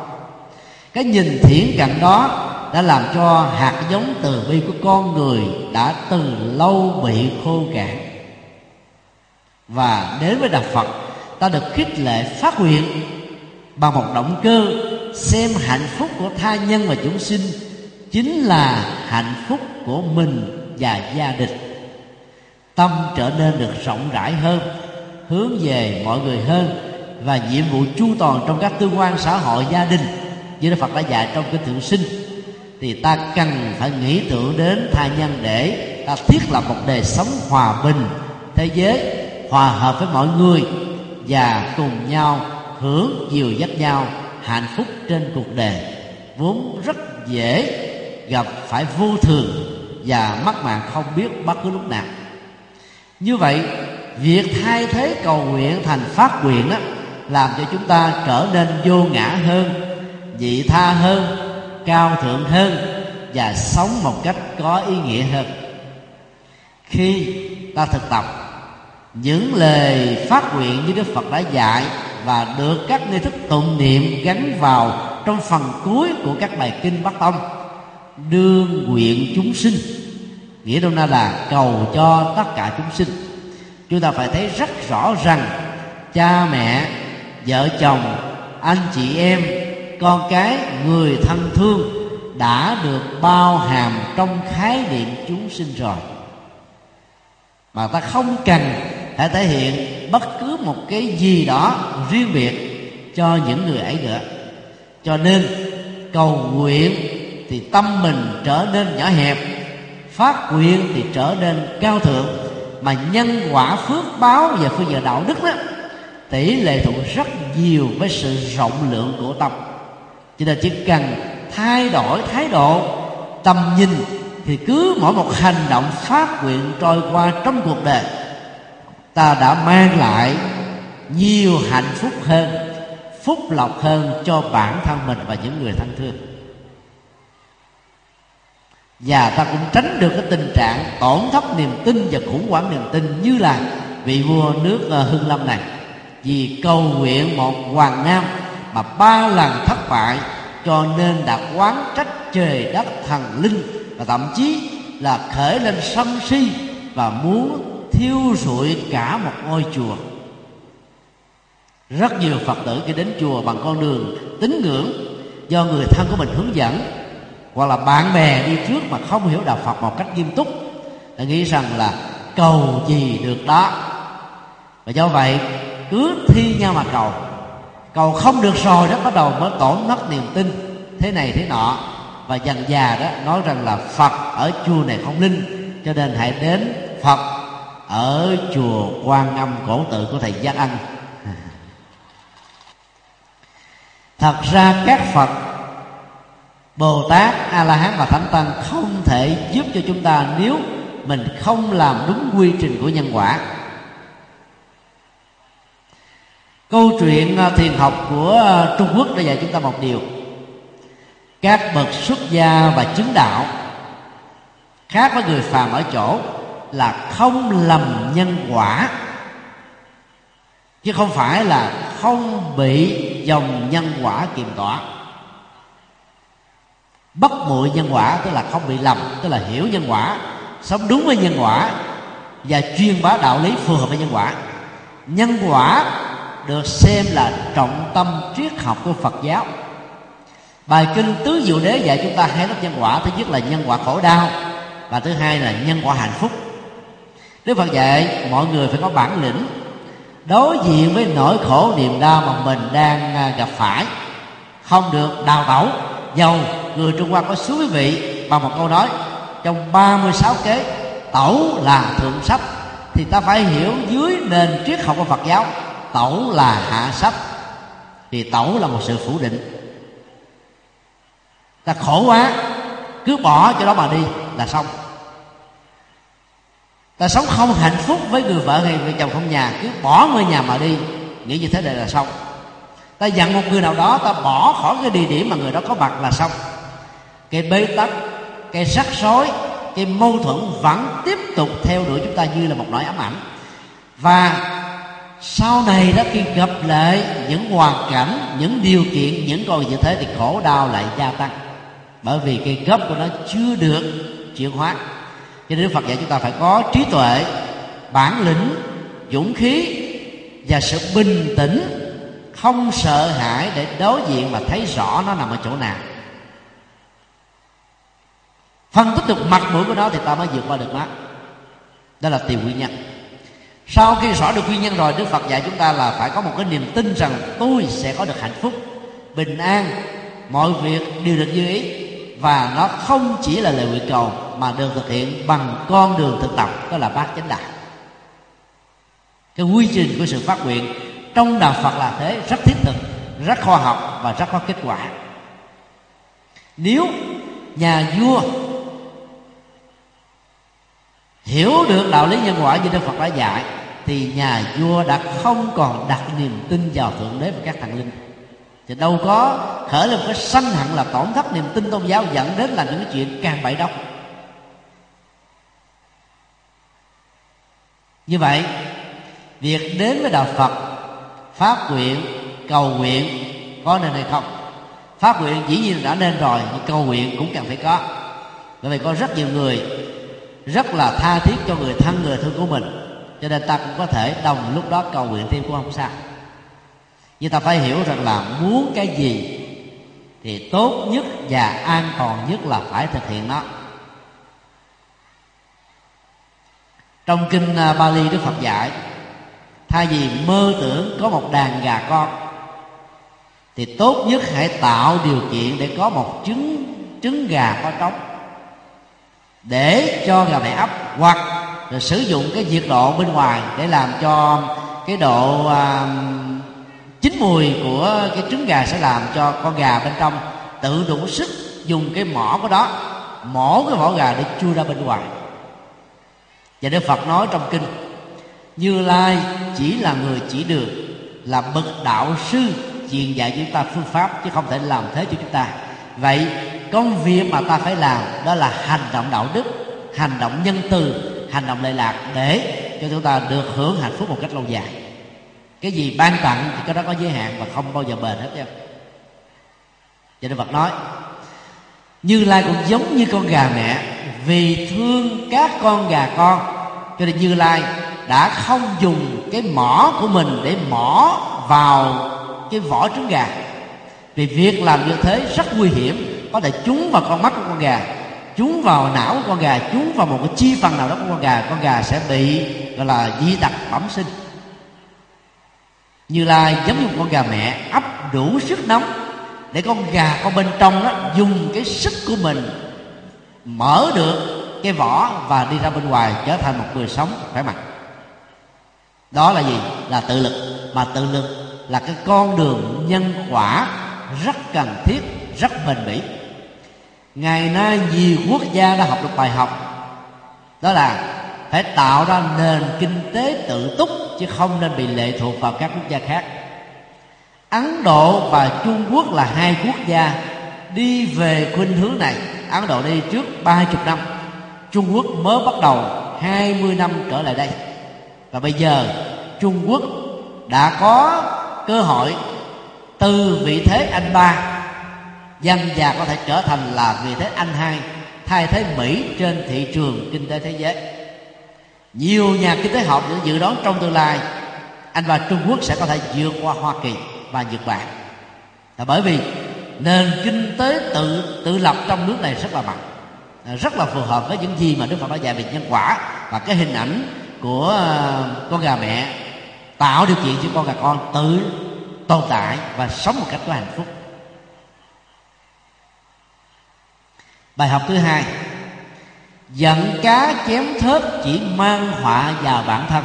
Cái nhìn thiển cận đó đã làm cho hạt giống từ bi của con người đã từ lâu bị khô cạn. Và đến với đạo phật, ta được khích lệ phát nguyện bằng một động cơ xem hạnh phúc của tha nhân và chúng sinh chính là hạnh phúc của mình và gia đình. Tâm trở nên được rộng rãi hơn, hướng về mọi người hơn và nhiệm vụ chu toàn trong các tương quan xã hội gia đình, như Đức Phật đã dạy trong kinh thượng sinh. Thì ta cần phải nghĩ tưởng đến tha nhân để ta thiết lập một đời sống hòa bình, thế giới hòa hợp với mọi người và cùng nhau hưởng dìu dắt nhau hạnh phúc trên cuộc đời, vốn rất dễ gặp phải vô thường và mắc mạng không biết bất cứ lúc nào. Như vậy, việc thay thế cầu nguyện thành phát nguyện đó làm cho chúng ta trở nên vô ngã hơn, vị tha hơn, cao thượng hơn và sống một cách có ý nghĩa hơn. Khi ta thực tập, những lời phát nguyện như đức phật đã dạy và được các nghi thức tụng niệm gắn vào trong phần cuối của các bài kinh bắc tông. Đương nguyện chúng sinh, nghĩa đâu na là cầu cho tất cả chúng sinh. Chúng ta phải thấy rất rõ rằng cha mẹ, vợ chồng, anh chị em, con cái, người thân thương đã được bao hàm trong khái niệm chúng sinh rồi. Mà ta không cần phải thể hiện bất cứ một cái gì đó riêng biệt cho những người ấy nữa. Cho nên, cầu nguyện thì tâm mình trở nên nhỏ hẹp, phát nguyện thì trở nên cao thượng, mà nhân quả phước báo và phương diện đạo đức đó, tỷ lệ thuận rất nhiều với sự rộng lượng của tâm. Cho nên chỉ cần thay đổi thái độ, tầm nhìn thì cứ mỗi một hành động phát nguyện trôi qua trong cuộc đời, ta đã mang lại nhiều hạnh phúc hơn, phúc lộc hơn cho bản thân mình và những người thân thương. Và ta cũng tránh được cái tình trạng tổn thất niềm tin và khủng hoảng niềm tin như là vị vua nước ờ, hưng lâm này. Vì cầu nguyện một hoàng nam mà ba lần thất bại cho nên đã quán trách trời đất thần linh và thậm chí là khởi lên sân si và muốn thiêu rụi cả một ngôi chùa rất nhiều phật tử khi đến chùa bằng con đường tín ngưỡng do người thân của mình hướng dẫn, hoặc là bạn bè đi trước mà không hiểu đạo phật một cách nghiêm túc là nghĩ rằng là cầu gì được đó. Và do vậy, cứ thi nhau mà cầu. Cầu không được rồi đó, bắt đầu mới tổn mất niềm tin, thế này thế nọ. Và dần già đó, nói rằng là phật ở chùa này không linh, cho nên hãy đến phật ở chùa quan âm cổ tự của thầy giác ân thật ra các phật bồ tát a la hán và thánh tăng không thể giúp cho chúng ta nếu mình không làm đúng quy trình của nhân quả. Câu chuyện à, thiền học của à, trung quốc đã dạy chúng ta một điều. Các bậc xuất gia và chứng đạo, khác với người phàm ở chỗ là không lầm nhân quả chứ không phải là không bị dòng nhân quả kiềm tỏa. Bất muội nhân quả, tức là không bị lầm, tức là hiểu nhân quả, sống đúng với nhân quả, và chuyên bá đạo lý phù hợp với nhân quả. Nhân quả được xem là trọng tâm triết học của phật giáo. Bài kinh tứ diệu đế dạy chúng ta hai lớp nhân quả. Thứ nhất là nhân quả khổ đau, và thứ hai là nhân quả hạnh phúc. Đức phật dạy, mọi người phải có bản lĩnh đối diện với nỗi khổ niềm đau mà mình đang à, gặp phải, không được đào tẩu. Dầu người trung hoa có xuống quý vị bằng một câu nói, trong 36 kế, tẩu là thượng sách thì ta phải hiểu dưới nền triết học của phật giáo, tẩu là hạ sách thì tẩu là một sự phủ định. Ta khổ quá, cứ bỏ cho đó mà đi là xong ta sống không hạnh phúc với người vợ hay người chồng không nhà, cứ bỏ ngôi nhà mà đi. Nghĩ như thế này là xong. Ta dặn một người nào đó, ta bỏ khỏi cái địa điểm mà người đó có mặt là xong. Cái bế tắc, cái rắc rối, cái mâu thuẫn vẫn tiếp tục theo đuổi chúng ta như là một nỗi ám ảnh. Và sau này đó khi gặp lại những hoàn cảnh, những điều kiện, những con như thế thì khổ đau lại gia tăng. Bởi vì cái gốc của nó chưa được chuyển hóa cho nên Đức Phật dạy chúng ta phải có trí tuệ, bản lĩnh, dũng khí và sự bình tĩnh, không sợ hãi để đối diện và thấy rõ nó nằm ở chỗ nào. Phân tích được mặt mũi của nó thì ta mới vượt qua được nó đó là tìm nguyên nhân. Sau khi rõ được nguyên nhân rồi, đức phật dạy chúng ta là phải có một cái niềm tin rằng tôi sẽ có được hạnh phúc, bình an, mọi việc đều được như ý và nó không chỉ là lời nguyện cầu mà được thực hiện bằng con đường thực tập, đó là bát chánh đạo cái quy trình của sự phát nguyện trong đạo phật là thế, rất thiết thực, rất khoa học và rất có kết quả. Nếu nhà vua hiểu được đạo lý nhân quả như đức phật đã dạy, thì nhà vua đã không còn đặt niềm tin vào thượng đế và các thần linh. Thì đâu có khởi lên một cái sanh hận là tổn thất niềm tin tôn giáo dẫn đến là những cái chuyện càng bậy đốc như vậy, việc đến với đạo phật phát nguyện, cầu nguyện có nên hay không? Phát nguyện dĩ nhiên đã nên rồi, nhưng cầu nguyện cũng cần phải có. Bởi vì có rất nhiều người rất là tha thiết cho người thân, người thương của mình. Cho nên ta cũng có thể đồng lúc đó cầu nguyện thêm cũng không sao. Nhưng ta phải hiểu rằng là muốn cái gì thì tốt nhất và an toàn nhất là phải thực hiện nó. Trong kinh à, Bali Đức Phật dạy thay vì mơ tưởng có một đàn gà con thì tốt nhất hãy tạo điều kiện để có một trứng trứng gà có trống. Để cho gà mẹ ấp hoặc là sử dụng cái nhiệt độ bên ngoài để làm cho cái độ à, chín mùi của cái trứng gà sẽ làm cho con gà bên trong tự đủ sức dùng cái mỏ của đó mổ cái vỏ gà để chui ra bên ngoài và đức phật nói trong kinh, như lai chỉ là người chỉ đường, là bậc đạo sư truyền dạy chúng ta phương pháp chứ không thể làm thế cho chúng ta. Vậy công việc mà ta phải làm đó là hành động đạo đức, hành động nhân từ, hành động lệ lạc để cho chúng ta được hưởng hạnh phúc một cách lâu dài. Cái gì ban tặng thì cái đó có giới hạn và không bao giờ bền hết trơn cho nên Phật nói, Như Lai cũng giống như con gà mẹ vì thương các con gà con. Cho nên Như Lai đã không dùng cái mỏ của mình Để mỏ vào cái vỏ trứng gà. Vì việc làm như thế rất nguy hiểm, Có thể trúng vào con mắt của con gà, Trúng vào não của con gà, Trúng vào một cái chi phần nào đó của con gà Con gà sẽ bị, gọi là, di tật bẩm sinh. Như Lai giống như con gà mẹ, ấp đủ sức nóng để con gà con bên trong đó dùng cái sức của mình mở được cái vỏ và đi ra bên ngoài trở thành một người sống khỏe mạnh. Đó là gì? Là tự lực. Mà tự lực là cái con đường nhân quả rất cần thiết, rất bền bỉ. Ngày nay nhiều quốc gia đã học được bài học. Đó là phải tạo ra nền kinh tế tự túc chứ không nên bị lệ thuộc vào các quốc gia khác. Ấn độ và trung quốc là hai quốc gia đi về khuynh hướng này ấn độ đi trước ba chục năm, trung quốc mới bắt đầu hai mươi năm trở lại đây. Và bây giờ, trung quốc đã có cơ hội từ vị thế anh ba dân già có thể trở thành là vị thế anh hai, thay thế mỹ trên thị trường kinh tế thế giới. Nhiều nhà kinh tế học những dự đoán trong tương lai, anh và trung quốc sẽ có thể vượt qua hoa kỳ và Nhật Bản. Là bởi vì nền kinh tế tự tự lập trong nước này rất là mạnh à, rất là phù hợp với những gì mà Đức Phật đã dạy về nhân quả và cái hình ảnh của à, con gà mẹ tạo điều kiện cho con gà con tự tồn tại và sống một cách có hạnh phúc. Bài học thứ hai, giận cá chém thớt chỉ mang họa vào bản thân.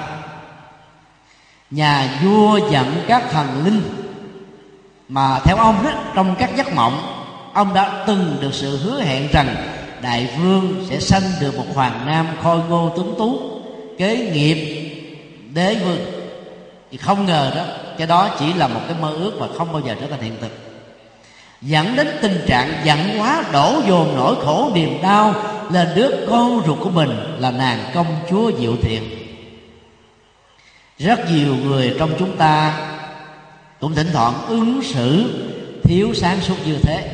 Nhà vua giận các thần linh mà theo ông đó trong các giấc mộng, ông đã từng được sự hứa hẹn rằng đại vương sẽ sanh được một hoàng nam khôi ngô tuấn tú, kế nghiệp đế vương. Thì không ngờ đó, cái đó chỉ là một cái mơ ước và không bao giờ trở thành hiện thực. Dẫn đến tình trạng giận quá, đổ dồn nỗi khổ niềm đau lên đứa con ruột của mình là nàng công chúa diệu thiện rất nhiều người trong chúng ta cũng thỉnh thoảng ứng xử thiếu sáng suốt như thế.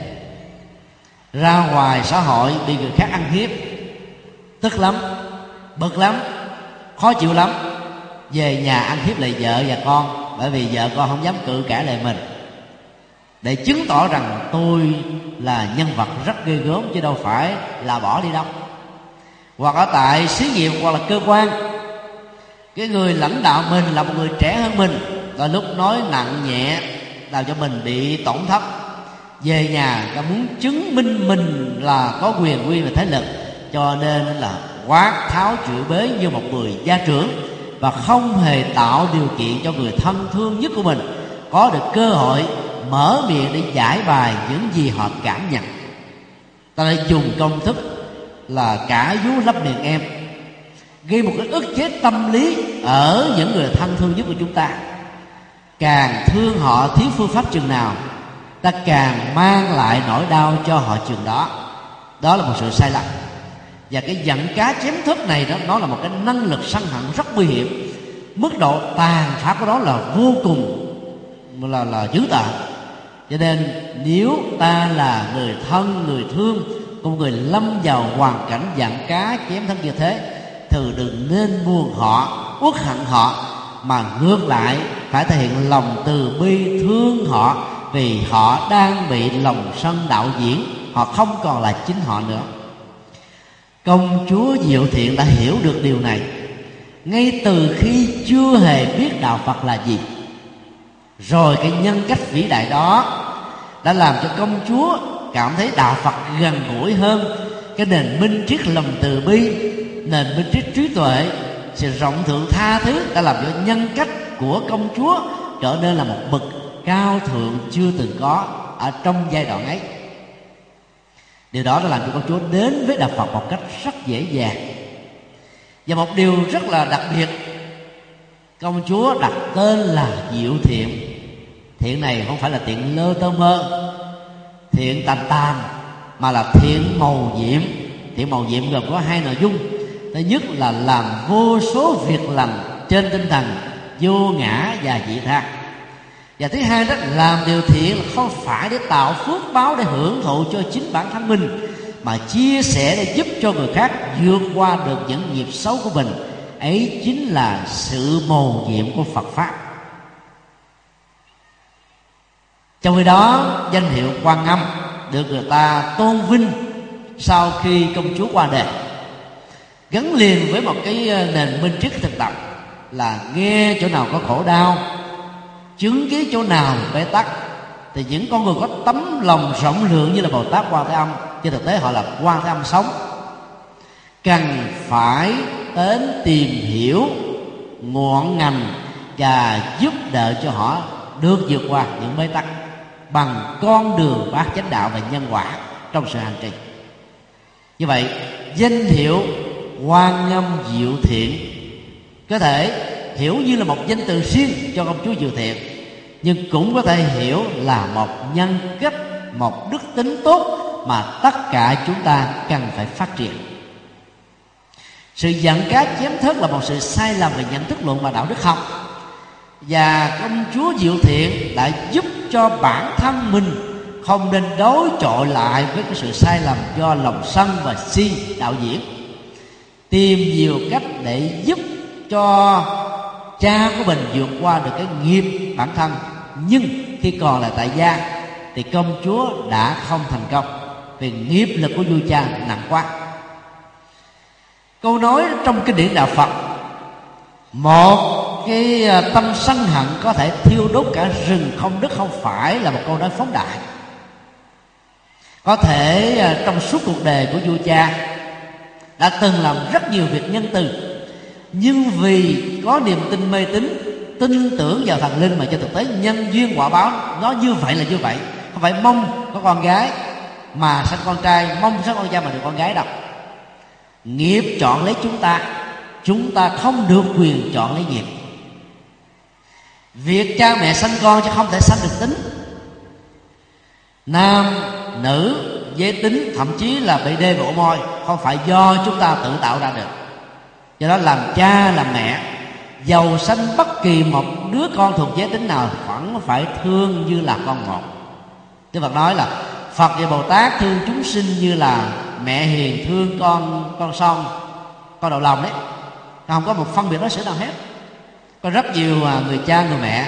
Ra ngoài xã hội bị người khác ăn hiếp, tức lắm, bực lắm, khó chịu lắm. Về nhà ăn hiếp lại vợ và con, bởi vì vợ con không dám cự cãi lại mình. Để chứng tỏ rằng tôi là nhân vật rất ghê gớm chứ đâu phải là bỏ đi đâu. Hoặc ở tại xí nghiệp hoặc là cơ quan, cái người lãnh đạo mình là một người trẻ hơn mình đôi lúc nói nặng nhẹ, làm cho mình bị tổn thất. Về nhà, ta muốn chứng minh mình là có quyền quy và thế lực, cho nên là quát tháo chửi bới như một người gia trưởng, và không hề tạo điều kiện cho người thân thương nhất của mình có được cơ hội mở miệng để giải bài những gì họ cảm nhận. Ta lại dùng công thức là cả vú lấp miệng em gây một cái ức chế tâm lý ở những người thân thương nhất của chúng ta càng thương họ thiếu phương pháp chừng nào, ta càng mang lại nỗi đau cho họ chừng đó. Đó là một sự sai lầm. Và cái giận cá chém thức này đó, nó là một cái năng lực sân hận rất nguy hiểm. Mức độ tàn phá của đó là vô cùng, là là dữ tợn. Cho nên nếu ta là người thân, người thương của người lâm vào hoàn cảnh giận cá chém thân như thế, thì đừng nên buồn họ, uất hận họ mà ngược lại, phải thể hiện lòng từ bi thương họ vì họ đang bị lòng sân đạo diễn, họ không còn là chính họ nữa. Công chúa diệu thiện đã hiểu được điều này. Ngay từ khi chưa hề biết đạo phật là gì, rồi cái nhân cách vĩ đại đó đã làm cho công chúa cảm thấy đạo phật gần gũi hơn. Cái nền minh triết lòng từ bi, nền minh triết trí tuệ sự rộng thượng tha thứ đã làm cho nhân cách của công chúa trở nên là một bậc cao thượng chưa từng có ở trong giai đoạn ấy. Điều đó đã làm cho công chúa đến với đạo phật một cách rất dễ dàng. Và một điều rất là đặc biệt, công chúa đặt tên là diệu thiện. Thiện này không phải là thiện lơ tơ mơ, thiện tàn tàn, mà là thiện màu nhiệm. Thiện màu nhiệm gồm có hai nội dung thứ nhất là làm vô số việc lành trên tinh thần vô ngã và dị tha. Và thứ hai đó, làm điều thiện không phải để tạo phước báo để hưởng thụ cho chính bản thân mình, mà chia sẻ để giúp cho người khác vượt qua được những nghiệp xấu của mình. Ấy chính là sự mầu nhiệm của Phật pháp. Trong khi đó, danh hiệu quan âm được người ta tôn vinh sau khi công chúa qua đời gắn liền với một cái ờ, nền minh triết thực tập là nghe chỗ nào có khổ đau, chứng kiến chỗ nào bế tắc, thì những con người có tấm lòng rộng lượng như là bồ tát quan thế âm, trên thực tế họ là quan thế âm sống. Cần phải đến tìm hiểu ngọn ngành và giúp đỡ cho họ được vượt qua những bế tắc bằng con đường bát chánh đạo và nhân quả trong sự hành trì. Như vậy, danh hiệu quan âm diệu thiện. Có thể hiểu như là một danh từ riêng cho công chúa diệu thiện, nhưng cũng có thể hiểu là một nhân cách, một đức tính tốt mà tất cả chúng ta cần phải phát triển. Sự giận cá chém thớt là một sự sai lầm về nhận thức luận và đạo đức học. Và công chúa diệu thiện đã giúp cho bản thân mình không nên đối chọi lại với cái sự sai lầm do lòng sân và si đạo diễn tìm nhiều cách để giúp cho cha của mình vượt qua được cái nghiệp bản thân. Nhưng khi còn là tại gia, thì công chúa đã không thành công, vì nghiệp lực của vua cha nặng quá. Câu nói trong kinh điển đạo phật, một cái à, tâm sân hận có thể thiêu đốt cả rừng không đất không phải là một câu nói phóng đại. Có thể à, trong suốt cuộc đời của vua cha đã từng làm rất nhiều việc nhân từ. Nhưng vì có niềm tin mê tín, tin tưởng vào thần linh mà cho thực tế nhân duyên quả báo nó như vậy là như vậy. Không phải mong có con gái mà sinh con trai, mong sinh con trai mà được con gái đâu. Nghiệp chọn lấy chúng ta chúng ta không được quyền chọn lấy nghiệp. Việc cha mẹ sanh con chứ không thể sanh được tính nam, nữ, giới tính thậm chí là bị đê bộ môi không phải do chúng ta tự tạo ra được. Do đó làm cha, làm mẹ, giàu sanh bất kỳ một đứa con thuộc giới tính nào vẫn phải thương như là con một. Đức Phật nói là, Phật và Bồ Tát thương chúng sinh như là mẹ hiền thương con con son, con đầu lòng đấy. Không có một phân biệt đối xử nào hết. Có rất nhiều à, người cha, người mẹ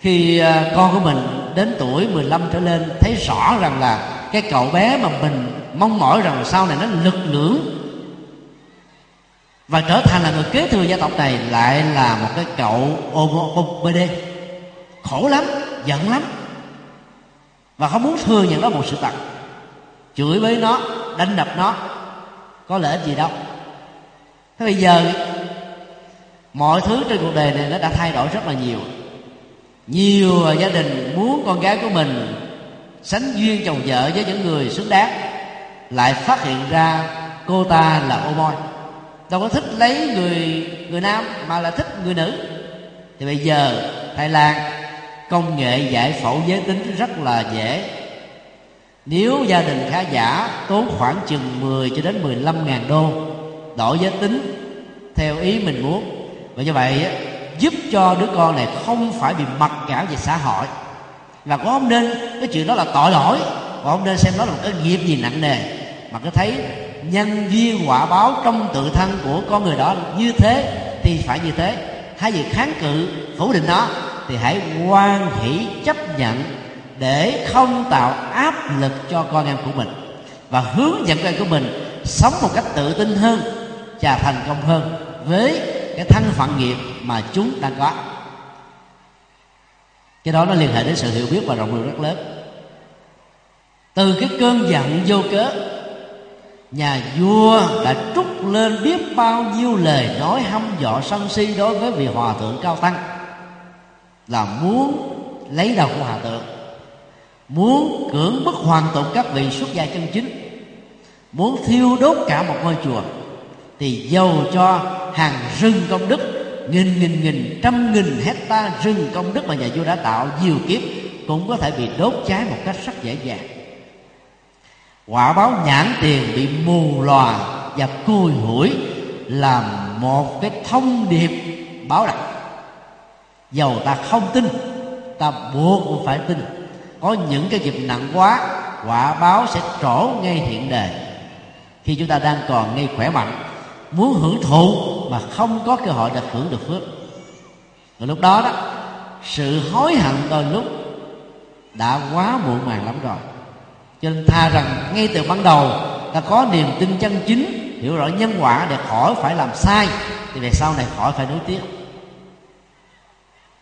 khi à, con của mình đến tuổi 15 trở lên thấy rõ rằng là cái cậu bé mà mình mong mỏi rằng sau này nó lực lưỡng. Và trở thành là người kế thừa gia tộc này lại là một cái cậu OBD khổ lắm, giận lắm. Và không muốn thừa nhận đó một sự thật. Chửi với nó, đánh đập nó, có lợi ích gì đâu. Thế bây giờ, mọi thứ trên cuộc đời này nó đã thay đổi rất là nhiều. Nhiều gia đình muốn con gái của mình sánh duyên chồng vợ với những người xứng đáng lại phát hiện ra cô ta là ô môi đâu có thích lấy người người nam mà là thích người nữ. Thì bây giờ thái lan công nghệ giải phẫu giới tính rất là dễ. Nếu gia đình khá giả, tốn khoảng chừng 10 cho đến 15 ngàn đô đổi giới tính theo ý mình muốn. Và như vậy giúp cho đứa con này không phải bị mặc cảm về xã hội. Và cũng không nên cái chuyện đó là tội lỗi và không nên xem nó là một cái nghiệp gì nặng nề. Mà cứ thấy nhân duyên quả báo trong tự thân của con người đó như thế, thì phải như thế. Hay gì kháng cự, phủ định nó, thì hãy quan hỷ chấp nhận để không tạo áp lực cho con em của mình. Và hướng dẫn con em của mình sống một cách tự tin hơn và thành công hơn với cái thân phận nghiệp mà chúng đang có. Cái đó nó liên hệ đến sự hiểu biết và rộng lượng rất lớn từ cái cơn giận vô cớ, nhà vua đã trút lên biết bao nhiêu lời nói hăm dọ sân si đối với vị hòa thượng cao tăng. Là muốn lấy đầu của hòa thượng, muốn cưỡng bức hoàn tục các vị xuất gia chân chính, muốn thiêu đốt cả một ngôi chùa, thì dầu cho hàng rừng công đức, nghìn nghìn nghìn, trăm nghìn hecta rừng công đức mà nhà vua đã tạo nhiều kiếp cũng có thể bị đốt cháy một cách rất dễ dàng quả báo nhãn tiền bị mù lòa và cùi hủi là một cái thông điệp báo động dầu ta không tin, ta buộc phải tin. Có những cái nghiệp nặng quá, quả báo sẽ trổ ngay hiện đề. Khi chúng ta đang còn ngay khỏe mạnh, muốn hưởng thụ mà không có cơ hội được hưởng được phước. Và lúc đó đó, sự hối hận đôi lúc đã quá muộn màng lắm rồi cho nên tha rằng ngay từ ban đầu ta có niềm tin chân chính, hiểu rõ nhân quả để khỏi phải làm sai, thì về sau này khỏi phải nuối tiếc.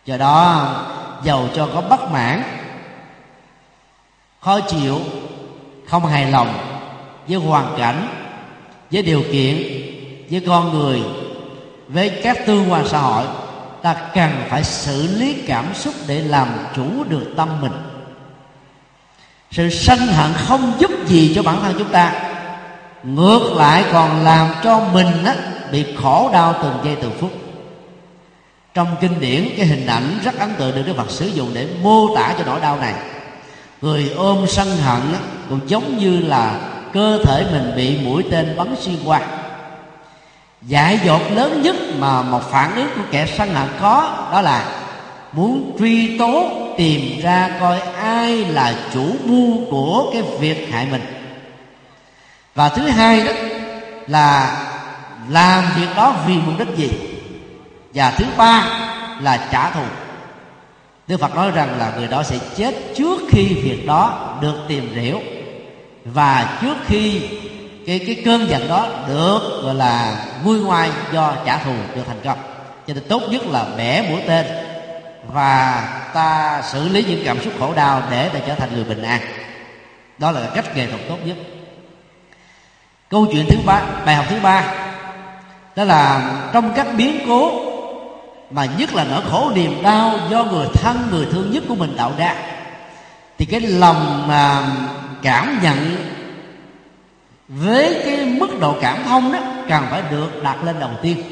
Do đó, giàu cho có bất mãn, khó chịu, không hài lòng với hoàn cảnh, với điều kiện, với con người, với các tương quan xã hội, ta cần phải xử lý cảm xúc để làm chủ được tâm mình sự sân hận không giúp gì cho bản thân chúng ta. Ngược lại còn làm cho mình á, bị khổ đau từng giây từng phút. Trong kinh điển cái hình ảnh rất ấn tượng được đức phật sử dụng để mô tả cho nỗi đau này. Người ôm sân hận á, cũng giống như là cơ thể mình bị mũi tên bắn xuyên qua. Dại dột lớn nhất mà một phản ứng của kẻ sân hận có đó là muốn truy tố, tìm ra coi ai là chủ mưu của cái việc hại mình. Và thứ hai đó là làm việc đó vì mục đích gì? Và thứ ba là trả thù. Đức Phật nói rằng là người đó sẽ chết trước khi việc đó được tìm hiểu. Và trước khi cái cái cơn giận đó được, gọi là nguôi ngoai do trả thù được thành công. Cho nên tốt nhất là bẻ mũi tên và ta xử lý những cảm xúc khổ đau để ta trở thành người bình an. Đó là cách nghệ thuật tốt nhất. Câu chuyện thứ ba, bài học thứ ba, đó là trong các biến cố mà nhất là nỗi khổ niềm đau do người thân, người thương nhất của mình tạo ra, thì cái lòng mà cảm nhận với cái mức độ cảm thông đó cần phải được đặt lên đầu tiên.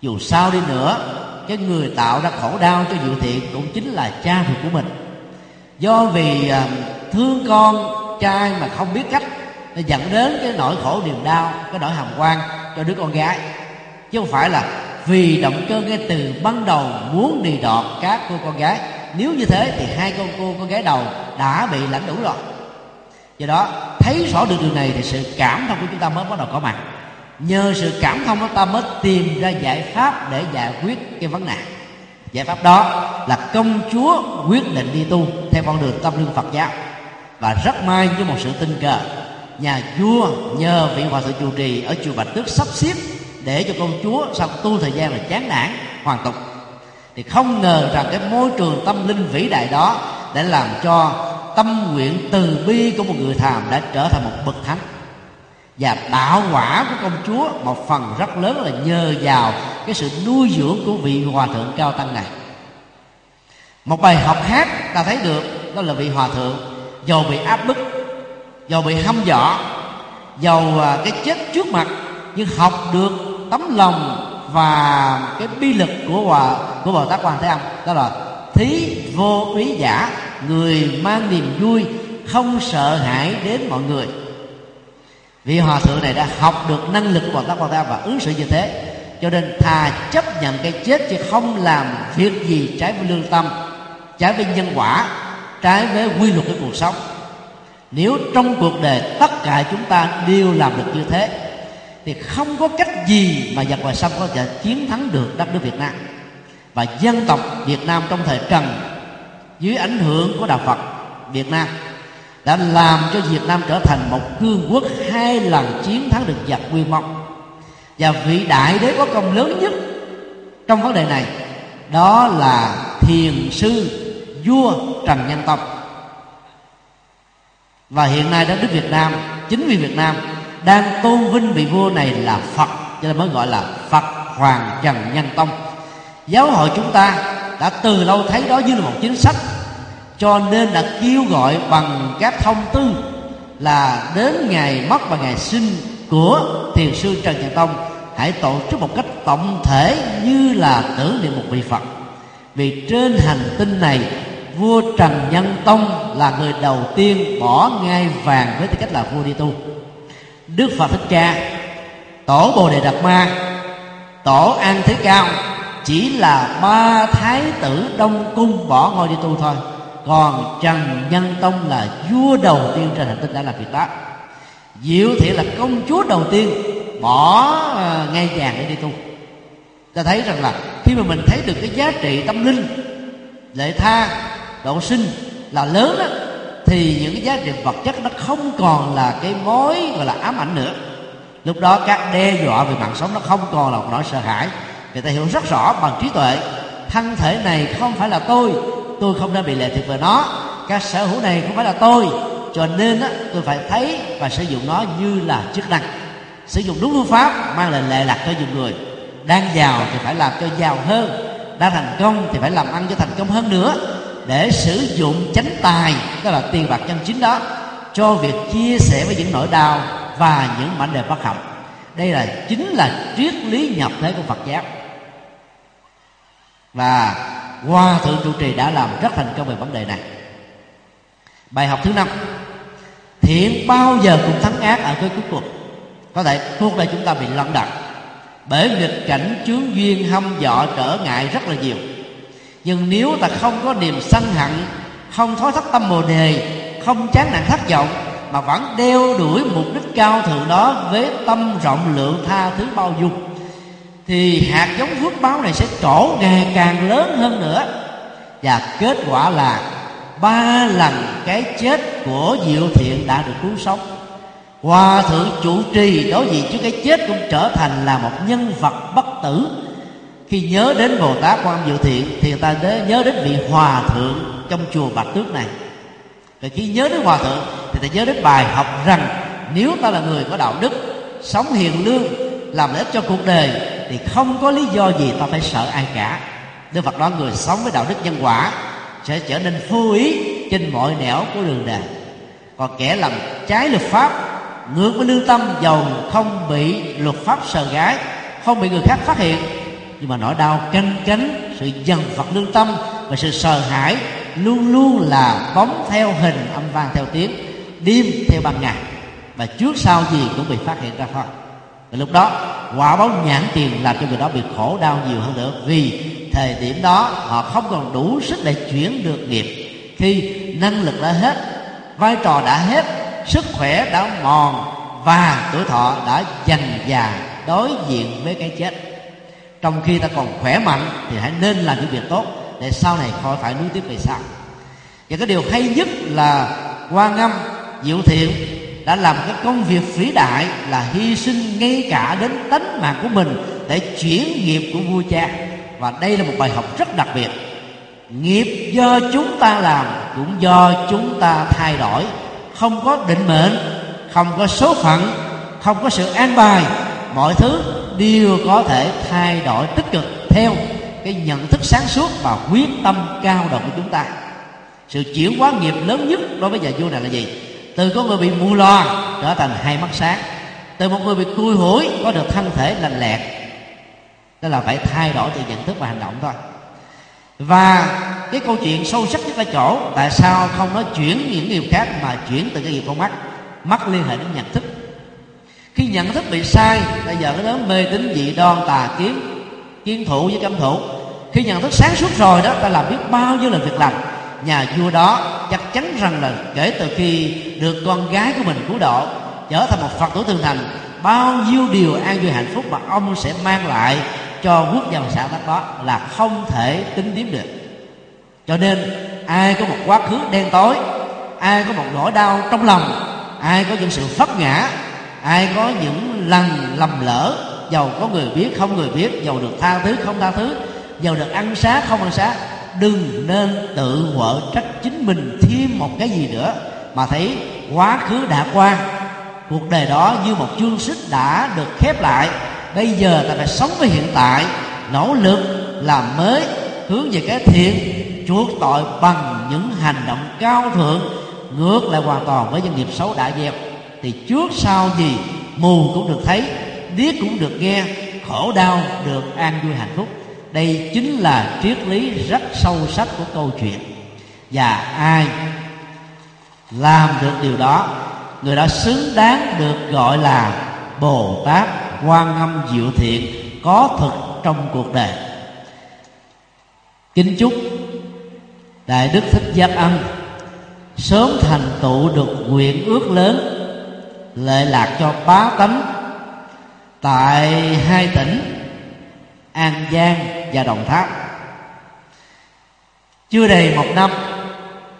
Dù sao đi nữa cái người tạo ra khổ đau cho dự thiện cũng chính là cha ruột của mình. Do vì à, thương con trai mà không biết cách, nó dẫn đến cái nỗi khổ niềm đau, cái nỗi hàm quan cho đứa con gái. Chứ không phải là vì động cơ ngay từ ban đầu muốn đi đọt các cô con gái. Nếu như thế thì hai con cô con gái đầu đã bị lãnh đủ rồi. Do đó, thấy rõ được điều này thì sự cảm thông của chúng ta mới bắt đầu có mặt nhờ sự cảm thông đó, ta mới tìm ra giải pháp để giải quyết cái vấn nạn. Giải pháp đó là công chúa quyết định đi tu theo con đường tâm linh phật giáo. Và rất may với một sự tình cờ, nhà vua nhờ vị hòa thượng chủ trì ở chùa bạch tước sắp xếp để cho công chúa sau tu thời gian là chán nản, hoàn tục. Thì không ngờ rằng cái môi trường tâm linh vĩ đại đó đã làm cho tâm nguyện từ bi của một người thàm đã trở thành một bậc thánh và đạo quả của công chúa một phần rất lớn là nhờ vào cái sự nuôi dưỡng của vị hòa thượng cao tăng này. Một bài học khác ta thấy được, đó là vị hòa thượng, dầu bị áp bức, dầu bị hăm dọ dầu à, cái chết trước mặt, nhưng học được tấm lòng và cái bi lực của hòa, của bồ tát quan thế âm, đó là thí vô ý giả, người mang niềm vui, không sợ hãi đến mọi người vị hòa thượng này đã học được năng lực của tác quan thế và ứng xử như thế, cho nên thà chấp nhận cái chết chứ không làm việc gì trái với lương tâm, trái với nhân quả, trái với quy luật của cuộc sống. Nếu trong cuộc đời tất cả chúng ta đều làm được như thế, thì không có cách gì mà giặc ngoài xâm có thể chiến thắng được đất nước Việt Nam. Và dân tộc Việt Nam trong thời Trần, dưới ảnh hưởng của đạo Phật Việt Nam đã làm cho Việt Nam trở thành một cương quốc hai lần chiến thắng được giặc quy mông. Và vị đại đế có công lớn nhất trong vấn đề này đó là thiền sư vua Trần Nhân Tông. Và hiện nay đất nước Việt Nam, chính vì Việt Nam đang tôn vinh vị vua này là Phật, cho nên mới gọi là Phật Hoàng Trần Nhân Tông. Giáo hội chúng ta đã từ lâu thấy đó như là một chính sách cho nên đã kêu gọi bằng các thông tư là đến ngày mất và ngày sinh của thiền sư trần nhật tông, hãy tổ chức một cách tổng thể như là tưởng niệm một vị phật. Vì trên hành tinh này, vua trần nhân tông là người đầu tiên bỏ ngai vàng với tư cách là vua đi tu. Đức phật thích ca, tổ bồ đề đạt ma, tổ an thế cao chỉ là ba thái tử đông cung bỏ ngôi đi tu thôi còn trần nhân tông là vua đầu tiên trên hành tinh đã làm việc đó. Diệu thị là công chúa đầu tiên bỏ ờ, ngay vàng để đi tu. Ta thấy rằng là khi mà mình thấy được cái giá trị tâm linh lệ tha độ sinh là lớn đó, thì những cái giá trị vật chất nó không còn là cái mối gọi là ám ảnh nữa. Lúc đó các đe dọa về mạng sống nó không còn là một nỗi sợ hãi. Người ta hiểu rất rõ bằng trí tuệ thân thể này không phải là tôi tôi không nên bị lệ thuộc vào nó. Các sở hữu này không phải là tôi cho nên á, tôi phải thấy và sử dụng nó như là chức năng. Sử dụng đúng phương pháp mang lại lệ lạc cho nhiều người. Đang giàu thì phải làm cho giàu hơn đang thành công thì phải làm ăn cho thành công hơn nữa. Để sử dụng chánh tài tức là tiền bạc chân chính đó cho việc chia sẻ với những nỗi đau và những mảnh đề bất hạnh. Đây là chính là triết lý nhập thế của phật giáo. Và hòa thượng trụ trì đã làm rất thành công về vấn đề này. Bài học thứ năm. Thiện bao giờ cũng thắng ác ở cái cuối cùng. Có thể cuộc đời chúng ta bị lận đận bởi nghịch cảnh chướng duyên hâm dọ trở ngại rất là nhiều. Nhưng nếu ta không có niềm sân hận, không thói thất tâm bồ đề, không chán nản thất vọng, mà vẫn đeo đuổi mục đích cao thượng đó với tâm rộng lượng tha thứ bao dung thì hạt giống phước báo này sẽ trổ ngày càng lớn hơn nữa. Và kết quả là ba lần cái chết của diệu thiện đã được cứu sống. Hòa thượng chủ trì đối diện trước cái chết cũng trở thành là một nhân vật bất tử. Khi nhớ đến bồ tát quan diệu thiện thì người ta nhớ đến vị hòa thượng trong chùa bạch tước này. Rồi khi nhớ đến hòa thượng thì ta nhớ đến bài học rằng nếu ta là người có đạo đức, sống hiền lương, làm lợi ích cho cuộc đời thì không có lý do gì ta phải sợ ai cả. Đức phật nói người sống với đạo đức nhân quả sẽ trở nên vô ý trên mọi nẻo của đường đời còn kẻ làm trái luật pháp, ngược với lương tâm, giàu, không bị luật pháp sờ gái, không bị người khác phát hiện. Nhưng mà nỗi đau canh cánh sự dần vật lương tâm và sự sợ hãi luôn luôn là bóng theo hình âm vang theo tiếng, đêm theo ban ngày. Và trước sau gì cũng bị phát hiện ra thôi thì lúc đó, quả báo nhãn tiền làm cho người đó bị khổ đau nhiều hơn nữa. Vì thời điểm đó, họ không còn đủ sức để chuyển được nghiệp. Khi năng lực đã hết, vai trò đã hết, sức khỏe đã mòn và tuổi thọ đã dần già đối diện với cái chết. Trong khi ta còn khỏe mạnh, thì hãy nên làm những việc tốt để sau này khỏi phải nuối tiếp về sau. Và cái điều hay nhất là quan âm, diệu thiện đã làm cái công việc vĩ đại là hy sinh ngay cả đến tánh mạng của mình để chuyển nghiệp của vua cha. Và đây là một bài học rất đặc biệt. Nghiệp do chúng ta làm cũng do chúng ta thay đổi. Không có định mệnh, không có số phận, không có sự an bài. Mọi thứ đều có thể thay đổi tích cực theo cái nhận thức sáng suốt và quyết tâm cao độ của chúng ta. Sự chuyển hóa nghiệp lớn nhất đối với nhà vua này là gì? Từ có người bị mù loà, trở thành hai mắt sáng. Từ một người bị cui hủi, có được thân thể lành lẹt. Đó là phải thay đổi từ nhận thức và hành động thôi. Và cái câu chuyện sâu sắc nhất ở chỗ, tại sao không nói chuyển những nghiệp khác mà chuyển từ cái nghiệp con mắt? Mắt liên hệ đến nhận thức. Khi nhận thức bị sai, bây giờ cái đó mê tín dị đoan tà kiến kiến thủ với cấm thủ. Khi nhận thức sáng suốt rồi đó, ta làm biết bao nhiêu là việc lành nhà vua đó chắc chắn rằng là kể từ khi được con gái của mình cứu độ, trở thành một phật tử thường thành, bao nhiêu điều an vui hạnh phúc mà ông sẽ mang lại cho quốc gia và xã tắc đó là không thể tính điểm được. Cho nên, ai có một quá khứ đen tối, ai có một nỗi đau trong lòng, ai có những sự vấp ngã, ai có những lần lầm lỡ, giàu có người biết, không người biết, giàu được tha thứ, không tha thứ, giàu được ăn xá, không ăn xá đừng nên tự vợ trách chính mình thêm một cái gì nữa. Mà thấy quá khứ đã qua, cuộc đời đó như một chương xích đã được khép lại. Bây giờ ta phải sống với hiện tại, nỗ lực làm mới, hướng về cái thiện, chuộc tội bằng những hành động cao thượng, ngược lại hoàn toàn với doanh nghiệp xấu đã dẹp thì trước sau gì, mù cũng được thấy, điếc cũng được nghe, khổ đau được an vui hạnh phúc đây chính là triết lý rất sâu sắc của câu chuyện. Và ai làm được điều đó, người đó xứng đáng được gọi là bồ tát quan âm diệu thiện có thực trong cuộc đời. Kính chúc đại đức thích giác âm sớm thành tựu được nguyện ước lớn lệ lạc cho bá tánh tại hai tỉnh an giang và đồng tháp. Chưa đầy một năm,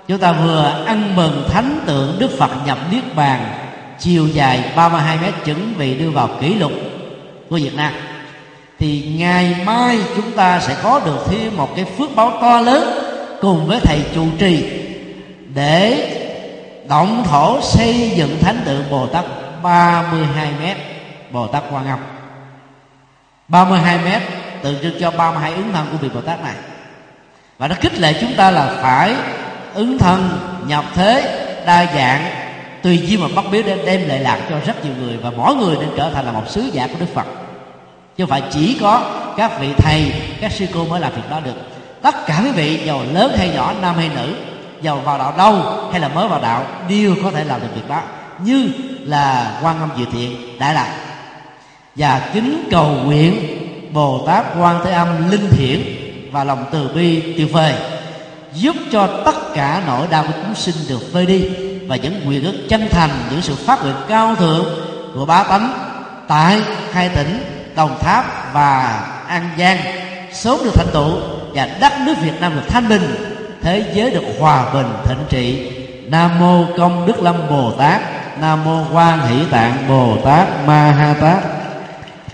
chúng ta vừa ăn mừng thánh tượng đức phật nhập niết bàn chiều dài 32 mét chuẩn bị đưa vào kỷ lục của Việt Nam. Thì ngày mai chúng ta sẽ có được thêm một cái phước báo to lớn cùng với thầy trụ trì để động thổ xây dựng thánh tượng Bồ Tát 32 mét Bồ Tát Quan Âm. 32 mét tượng trưng cho 32 ứng thân của vị Bồ Tát này. Và nó khích lệ chúng ta là phải ứng thân, nhập thế, đa dạng, tùy duyên mà bắt biết để đem lệ lạc cho rất nhiều người và mỗi người nên trở thành là một sứ giả của Đức Phật. Chứ không phải chỉ có các vị thầy, các sư cô mới làm việc đó được. Tất cả quý vị, giàu lớn hay nhỏ, nam hay nữ, giàu vào đạo đâu hay là mới vào đạo, đều có thể làm được việc đó. Như là quan âm diệu thiện, đại lạc. Và kính cầu nguyện bồ tát quan thế âm linh Hiển và lòng từ bi tuyệt vời, giúp cho tất cả nỗi đau của chúng sinh được vơi đi và những quyền ước chân thành, những sự phát nguyện cao thượng của bá tánh tại hai tỉnh đồng tháp và an giang, sớm được thành tựu và đất nước việt nam được thanh bình, thế giới được hòa bình thịnh trị. Nam mô công đức lâm bồ tát nam mô quan hỷ tạng bồ tát ma ha tát.